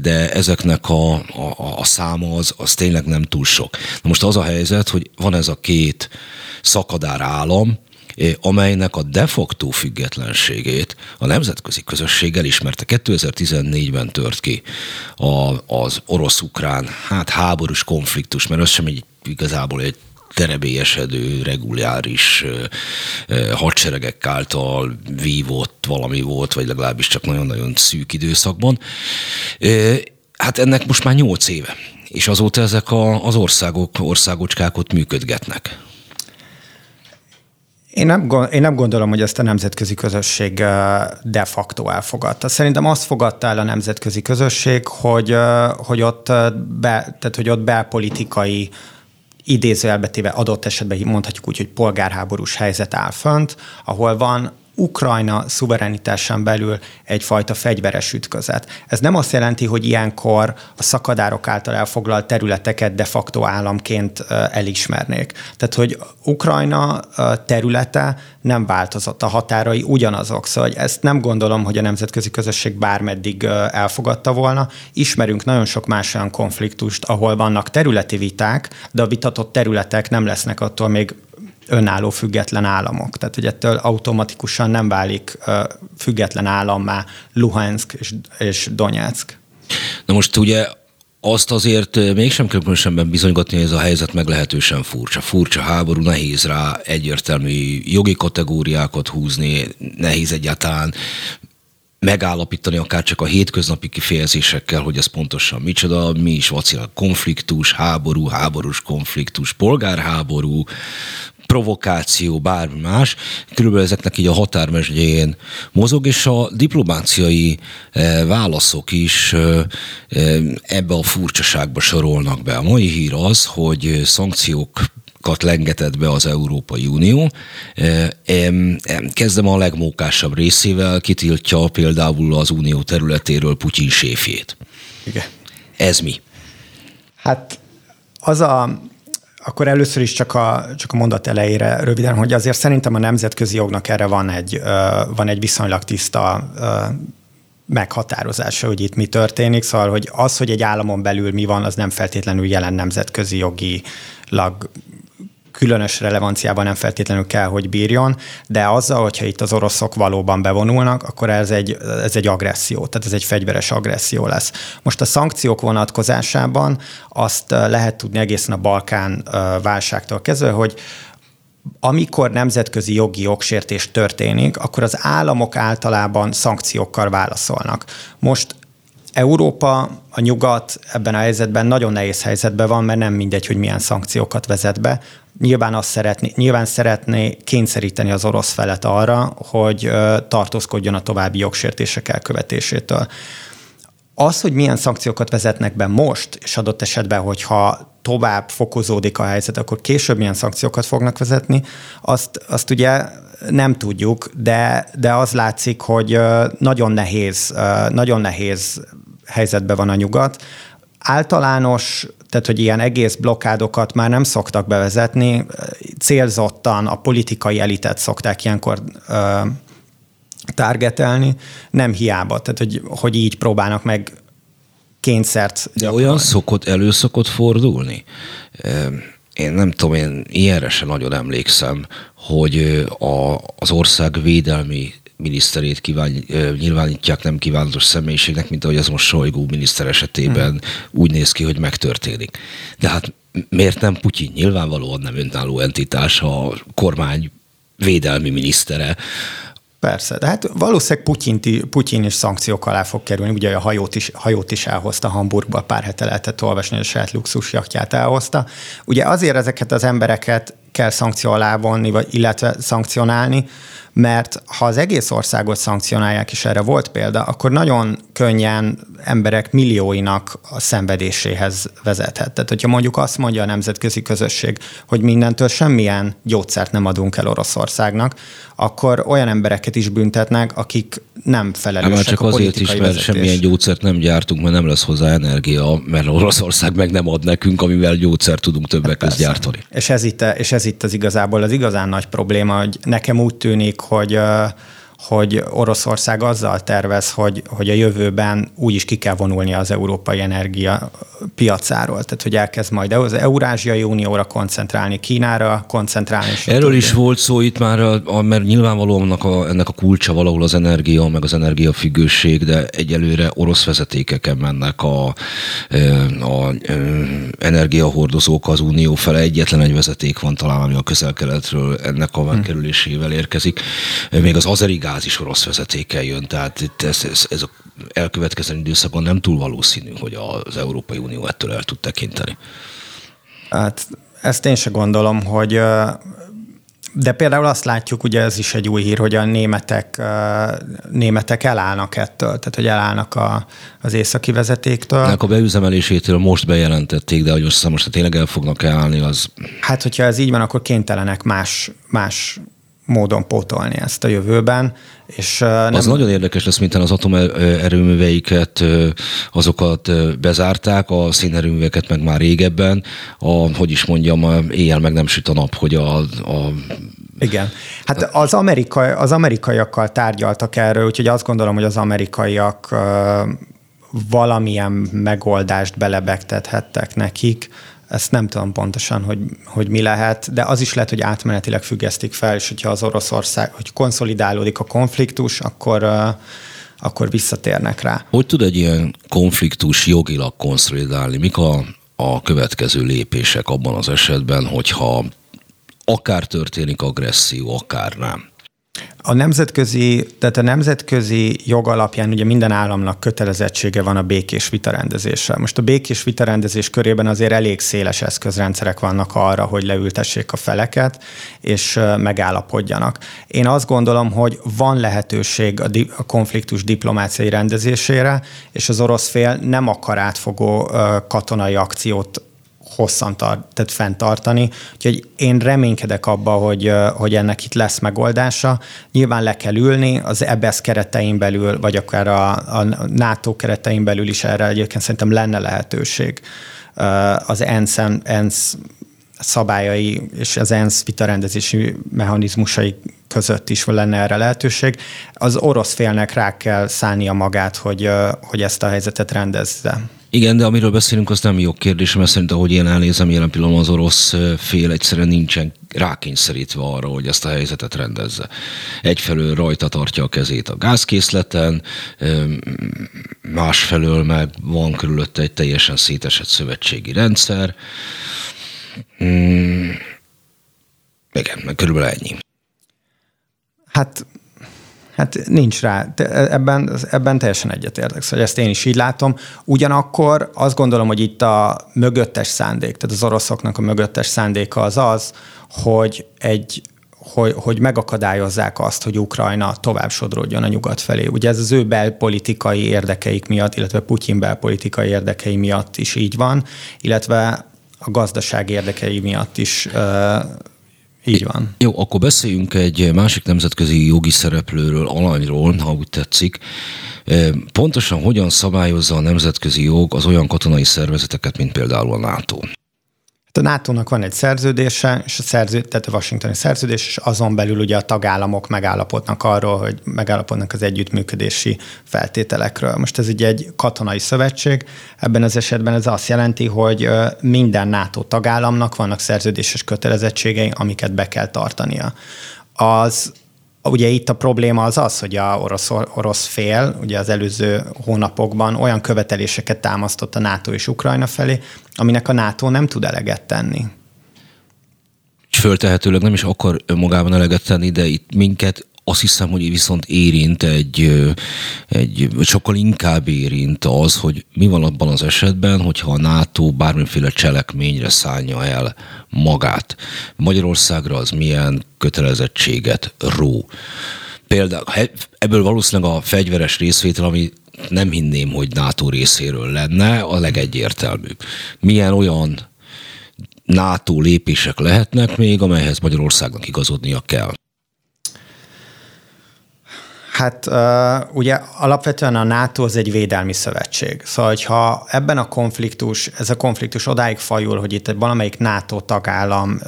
de ezeknek a, a, a száma az, az tényleg nem túl sok. Na most az a helyzet, hogy van ez a két szakadár állam, amelynek a de facto függetlenségét a nemzetközi közösség elismerte. 2014-ben tört ki a, az orosz-ukrán hát háborús konfliktus, mert az sem egy igazából egy terebélyesedő, reguláris hadseregek által vívott valami volt, vagy legalábbis csak nagyon-nagyon szűk időszakban. Hát ennek most már nyolc éve, és azóta ezek a, az országok, országocskák ott működgetnek. Én nem, én nem gondolom, hogy ezt a nemzetközi közösség de facto elfogadta. Szerintem azt fogadta el a nemzetközi közösség, hogy, hogy, ott, be, tehát, hogy ott belpolitikai idézőjelbetéve adott esetben mondhatjuk úgy, hogy polgárháborús helyzet áll fönt, ahol van Ukrajna szuverenitásán belül egyfajta fegyveres ütközet. Ez nem azt jelenti, hogy ilyenkor a szakadárok által elfoglalt területeket de facto államként elismernék. Tehát, hogy Ukrajna területe nem változott, a határai ugyanazok. Szóval ezt nem gondolom, hogy a nemzetközi közösség bármeddig elfogadta volna. Ismerünk nagyon sok más olyan konfliktust, ahol vannak területi viták, de a vitatott területek nem lesznek attól még önálló független államok. Tehát, hogy ettől automatikusan nem válik független állammá Luhansk és, és Donetsk. Na most ugye azt azért mégsem kell különösen bizonygatni, hogy ez a helyzet meglehetősen furcsa. Furcsa háború, nehéz rá egyértelmű jogi kategóriákat húzni, nehéz egyáltalán megállapítani akár csak a hétköznapi kifejezésekkel, hogy ez pontosan micsoda, mi is vacil, konfliktus, háború, háborús konfliktus, polgárháború, provokáció, bármi más, körülbelül ezeknek így a határmesdjén mozog, és a diplomáciai eh, válaszok is eh, eh, ebbe a furcsaságba sorolnak be. A mai hír az, hogy szankciók kat lengetett be az Európai Unió. Kezdem a legmókásabb részével, kitiltja például az unió területéről Putyin séfjét. Igen. Ez mi? Hát az a akkor először is csak a, csak a mondat elejére röviden, hogy azért szerintem a nemzetközi jognak erre van egy, van egy viszonylag tiszta meghatározása, hogy itt mi történik, szóval hogy az, hogy egy államon belül mi van, az nem feltétlenül jelen nemzetközi jogilag különös relevanciában nem feltétlenül kell, hogy bírjon, de azzal, hogyha itt az oroszok valóban bevonulnak, akkor ez egy, ez egy agresszió, tehát ez egy fegyveres agresszió lesz. Most a szankciók vonatkozásában azt lehet tudni egészen a Balkán válságtól kezdve, hogy amikor nemzetközi jogi jogsértés történik, akkor az államok általában szankciókkal válaszolnak. Most Európa, a nyugat ebben a helyzetben nagyon nehéz helyzetben van, mert nem mindegy, hogy milyen szankciókat vezet be. Nyilván, azt szeretné, nyilván szeretné kényszeríteni az orosz felet arra, hogy tartózkodjon a további jogsértések elkövetésétől. Az, hogy milyen szankciókat vezetnek be most, és adott esetben, hogyha tovább fokozódik a helyzet, akkor később milyen szankciókat fognak vezetni, azt, azt ugye nem tudjuk, de, de az látszik, hogy nagyon nehéz, nagyon nehéz helyzetben van a nyugat. Általános, tehát hogy ilyen egész blokkádokat már nem szoktak bevezetni, célzottan a politikai elitet szokták ilyenkor targetelni, nem hiába, tehát hogy, hogy így próbálnak meg kényszert. De olyan szokott, elő szokott fordulni? Én nem tudom, én ilyenre sem nagyon emlékszem, hogy a, az ország védelmi miniszterét kíván, nyilvánítják nem kívánatos személyiségnek, mint ahogy az most Sojgó miniszter esetében hmm. úgy néz ki, hogy megtörténik. De hát miért nem Putyin? Nyilvánvalóan nem önálló entitás a kormány védelmi minisztere, Persze, de hát valószínűleg Putyin, Putyin is szankciók alá fog kerülni. Ugye a hajót is, hajót is elhozta Hamburgba, pár hete lehetett olvasni, hogy a saját luxusjachtját elhozta. Ugye azért ezeket az embereket kell szankció alá vonni, vagy, illetve szankcionálni, mert ha az egész országot szankcionálják, és erre volt példa, akkor nagyon könnyen emberek millióinak a szenvedéséhez vezethet. Tehát, hogyha mondjuk azt mondja a nemzetközi közösség, hogy mindentől semmilyen gyógyszert nem adunk el Oroszországnak, akkor olyan embereket is büntetnek, akik nem felelősek hát csak a azért is, mert vezetés. semmilyen gyógyszert nem gyártunk, mert nem lesz hozzá energia, mert Oroszország meg nem ad nekünk, amivel gyógyszert tudunk többek között gyártani. És ez, itt, és ez itt az igazából az igazán nagy probléma, hogy nekem úgy tűnik, hogy hogy Oroszország azzal tervez, hogy, hogy a jövőben úgy is ki kell vonulni az európai energia piacáról. Tehát, hogy elkezd majd az Eurázsiai Unióra koncentrálni, Kínára koncentrálni. Erről is volt szó itt már, mert nyilvánvalóan ennek a, ennek a kulcsa valahol az energia, meg az energiafüggőség, de egyelőre orosz vezetékeken mennek a, a, a energiahordozók az unió fele. Egyetlen egy vezeték van talán, ami a közel-keletről ennek a megkerülésével érkezik. Még az azeri gáz is orosz vezetékkel jön, tehát itt ez, ez, ez a elkövetkező időszakon nem túl valószínű, hogy az Európai Unió ettől el tud tekinteni. Hát ezt én se gondolom, hogy de például azt látjuk, ugye ez is egy új hír, hogy a németek, németek elállnak ettől, tehát hogy elállnak a, az északi vezetéktől. Ennek a beüzemelésétől most bejelentették, de hogy most, most tényleg el fognak állni, az... Hát, hogyha ez így van, akkor kénytelenek más, más módon pótolni ezt a jövőben. És nem... Az nagyon érdekes lesz, mint az atomerőműveiket, azokat bezárták, a színerőműveket meg már régebben, a, hogy is mondjam, éjjel meg nem süt a nap, hogy a, a igen. Hát az, amerikai, az amerikaiakkal tárgyaltak erről, úgyhogy azt gondolom, hogy az amerikaiak valamilyen megoldást belebegtethettek nekik, ezt nem tudom pontosan, hogy, hogy mi lehet, de az is lehet, hogy átmenetileg függesztik fel, és hogyha az Oroszország, hogy konszolidálódik a konfliktus, akkor akkor visszatérnek rá. Hogy tud egy ilyen konfliktus jogilag konszolidálni? Mik a, a következő lépések abban az esetben, hogyha akár történik agresszió, akár nem? A nemzetközi, tehát a nemzetközi jog alapján ugye minden államnak kötelezettsége van a békés vitarendezésre. Most a békés vitarendezés körében azért elég széles eszközrendszerek vannak arra, hogy leültessék a feleket, és megállapodjanak. Én azt gondolom, hogy van lehetőség a, di- a konfliktus diplomáciai rendezésére, és az orosz fél nem akar átfogó katonai akciót hosszan tart, tehát fenntartani. Úgyhogy én reménykedek abba, hogy, hogy ennek itt lesz megoldása. Nyilván le kell ülni, az EBS keretein belül, vagy akár a, a NATO keretein belül is erre egyébként szerintem lenne lehetőség. Az ENSZ, ENSZ szabályai és az ENSZ vitarendezési mechanizmusai között is lenne erre lehetőség. Az orosz félnek rá kell szállnia magát, hogy, hogy ezt a helyzetet rendezze. Igen, de amiről beszélünk, az nem jó kérdés, mert szerintem, ahogy én elnézem, jelen pillanatban az orosz fél egyszerűen nincsen rákényszerítve arra, hogy ezt a helyzetet rendezze. Egyfelől rajta tartja a kezét a gázkészleten, másfelől meg van körülötte egy teljesen szétesett szövetségi rendszer. Mm, igen, meg körülbelül ennyi. Hát Hát nincs rá. Ebben, ebben teljesen egyetértek, szóval ezt én is így látom. Ugyanakkor azt gondolom, hogy itt a mögöttes szándék, tehát az oroszoknak a mögöttes szándéka az az, hogy egy hogy, hogy megakadályozzák azt, hogy Ukrajna tovább sodródjon a nyugat felé. Ugye ez az ő belpolitikai érdekeik miatt, illetve Putyin belpolitikai érdekei miatt is így van, illetve a gazdaság érdekei miatt is így van. Jó, akkor beszéljünk egy másik nemzetközi jogi szereplőről, alanyról, ha úgy tetszik. Pontosan hogyan szabályozza a nemzetközi jog az olyan katonai szervezeteket, mint például a NATO? Hát a NATO-nak van egy szerződése, és a szerződ, tehát a Washingtoni szerződés, és azon belül ugye a tagállamok megállapodnak arról, hogy megállapodnak az együttműködési feltételekről. Most ez ugye egy katonai szövetség, ebben az esetben ez azt jelenti, hogy minden NATO tagállamnak vannak szerződéses kötelezettségei, amiket be kell tartania. Az Ugye itt a probléma az az, hogy a orosz, orosz fél ugye az előző hónapokban olyan követeléseket támasztott a NATO és Ukrajna felé, aminek a NATO nem tud eleget tenni. Föltehetőleg nem is akar magában eleget tenni, de itt minket azt hiszem, hogy viszont érint egy, egy, sokkal inkább érint az, hogy mi van abban az esetben, hogyha a NATO bármiféle cselekményre szállja el magát. Magyarországra az milyen kötelezettséget ró. Például ebből valószínűleg a fegyveres részvétel, ami nem hinném, hogy NATO részéről lenne, a legegyértelműbb. Milyen olyan NATO lépések lehetnek még, amelyhez Magyarországnak igazodnia kell? Hát ugye alapvetően a NATO az egy védelmi szövetség. Szóval, hogyha ebben a konfliktus, ez a konfliktus odáig fajul, hogy itt valamelyik NATO tagállam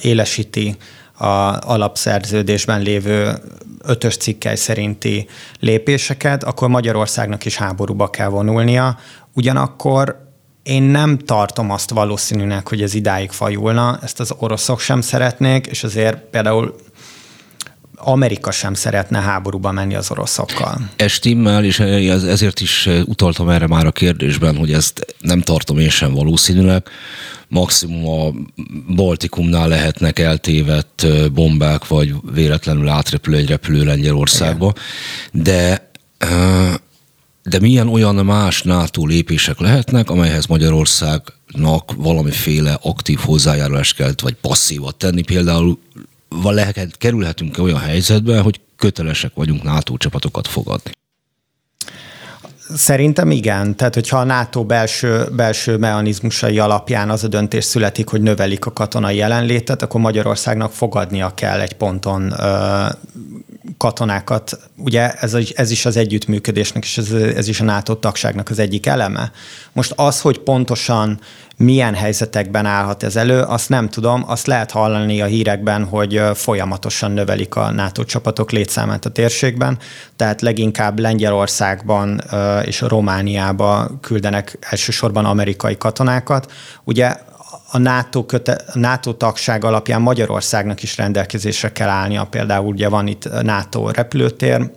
élesíti a alapszerződésben lévő ötös cikkely szerinti lépéseket, akkor Magyarországnak is háborúba kell vonulnia. Ugyanakkor én nem tartom azt valószínűnek, hogy ez idáig fajulna, ezt az oroszok sem szeretnék, és azért például Amerika sem szeretne háborúba menni az oroszokkal. Ez stimmel, és ezért is utaltam erre már a kérdésben, hogy ezt nem tartom én sem valószínűleg. Maximum a Baltikumnál lehetnek eltévedt bombák, vagy véletlenül átrepül egy repülő Lengyelországba, Igen. de de milyen olyan más NATO lépések lehetnek, amelyhez Magyarországnak valamiféle aktív hozzájárulást kell, vagy passzívat tenni, például lehet, kerülhetünk olyan helyzetbe, hogy kötelesek vagyunk NATO csapatokat fogadni. Szerintem igen. Tehát, hogyha a NATO belső, belső mechanizmusai alapján az a döntés születik, hogy növelik a katonai jelenlétet, akkor Magyarországnak fogadnia kell egy ponton ö, katonákat. Ugye ez, ez is az együttműködésnek, és ez, ez is a NATO tagságnak az egyik eleme. Most az, hogy pontosan milyen helyzetekben állhat ez elő, azt nem tudom. Azt lehet hallani a hírekben, hogy folyamatosan növelik a NATO csapatok létszámát a térségben, tehát leginkább Lengyelországban és Romániába küldenek elsősorban amerikai katonákat. Ugye a NATO, köte, a NATO tagság alapján Magyarországnak is rendelkezésre kell állnia. Például ugye van itt NATO repülőtér,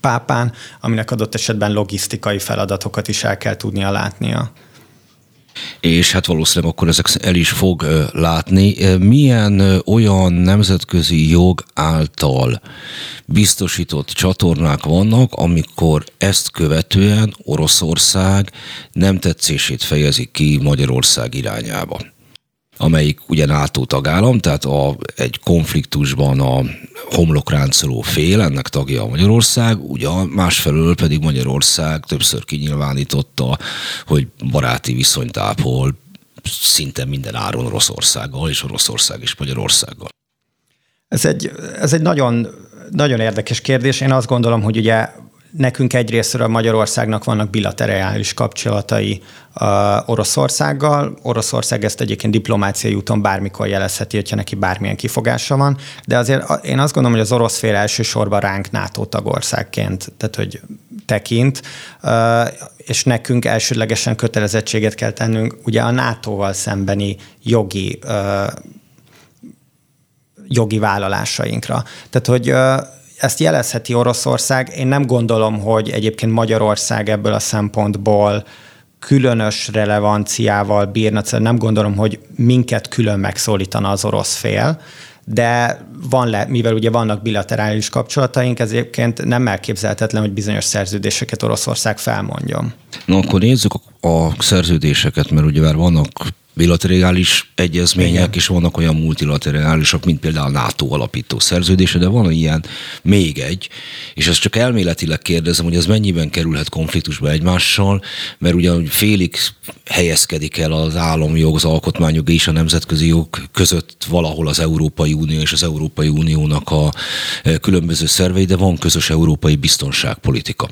Pápán, aminek adott esetben logisztikai feladatokat is el kell tudnia látnia és hát valószínűleg akkor ezek el is fog látni. Milyen olyan nemzetközi jog által biztosított csatornák vannak, amikor ezt követően Oroszország nem tetszését fejezi ki Magyarország irányába? Amelyik ugye NATO tagállam, tehát a, egy konfliktusban a homlokráncoló fél, ennek tagja a Magyarország, ugye másfelől pedig Magyarország többször kinyilvánította, hogy baráti viszonyt ápol szinte minden áron Oroszországgal, és Oroszország is Magyarországgal. Ez egy, ez egy nagyon, nagyon érdekes kérdés. Én azt gondolom, hogy ugye Nekünk egyrésztről Magyarországnak vannak bilaterális kapcsolatai uh, Oroszországgal. Oroszország ezt egyébként diplomáciai úton bármikor jelezheti, hogyha neki bármilyen kifogása van, de azért én azt gondolom, hogy az orosz fél elsősorban ránk NATO tagországként, tehát hogy tekint, és nekünk elsődlegesen kötelezettséget kell tennünk ugye a NATO-val szembeni jogi jogi vállalásainkra. Tehát, hogy ezt jelezheti Oroszország. Én nem gondolom, hogy egyébként Magyarország ebből a szempontból különös relevanciával bírna, nem gondolom, hogy minket külön megszólítana az orosz fél, de van le, mivel ugye vannak bilaterális kapcsolataink, ezért nem elképzelhetetlen, hogy bizonyos szerződéseket Oroszország felmondjon. Na akkor nézzük a szerződéseket, mert ugye már vannak bilaterális egyezmények, Igen. és vannak olyan multilaterálisok, mint például a NATO alapító szerződése, de van ilyen még egy, és ezt csak elméletileg kérdezem, hogy ez mennyiben kerülhet konfliktusba egymással, mert ugyan félig helyezkedik el az államjog, az alkotmányjog és a nemzetközi jog között valahol az Európai Unió és az Európai Uniónak a e, különböző szervei, de van közös európai biztonságpolitika.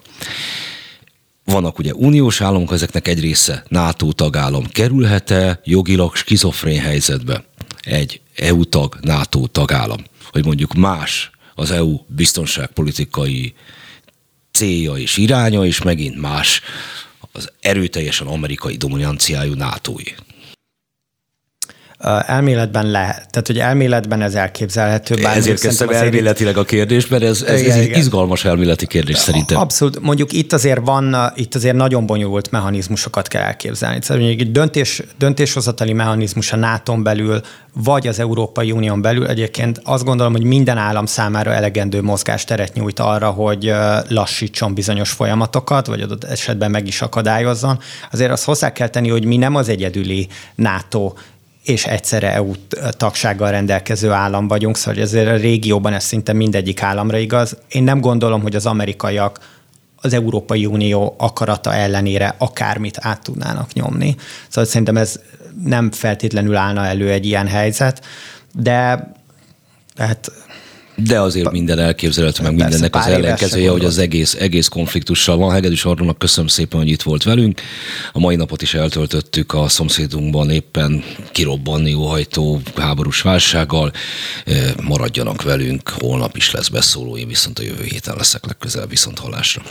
Vannak ugye uniós államok, ezeknek egy része NATO tagállam. Kerülhet-e jogilag skizofrén helyzetbe egy EU tag, NATO tagállam? Hogy mondjuk más az EU biztonságpolitikai célja és iránya, és megint más az erőteljesen amerikai dominanciájú NATO-i. Elméletben lehet. Tehát, hogy elméletben ez elképzelhető. Bár Ezért kezdtem elméletileg a kérdésben, ez, ez, ez egy izgalmas elméleti kérdés szerintem. Abszolút. Mondjuk itt azért van, itt azért nagyon bonyolult mechanizmusokat kell elképzelni. Tehát mondjuk egy döntés, döntéshozatali mechanizmus a nato belül, vagy az Európai Unión belül egyébként azt gondolom, hogy minden állam számára elegendő mozgásteret nyújt arra, hogy lassítson bizonyos folyamatokat, vagy adott esetben meg is akadályozzon. Azért azt hozzá kell tenni, hogy mi nem az egyedüli NATO és egyszerre EU tagsággal rendelkező állam vagyunk, szóval ezért a régióban ez szinte mindegyik államra igaz. Én nem gondolom, hogy az amerikaiak az Európai Unió akarata ellenére akármit át tudnának nyomni. Szóval szerintem ez nem feltétlenül állna elő egy ilyen helyzet, de hát De azért minden elképzelhető, meg mindennek az ellenkezője, hogy az egész, egész konfliktussal van. Hegedűs Arnonak köszönöm szépen, hogy itt volt velünk. A mai napot is eltöltöttük a szomszédunkban éppen kirobbanni óhajtó háborús válsággal. Maradjanak velünk, holnap is lesz beszóló, én viszont a jövő héten leszek legközelebb viszont hallásra.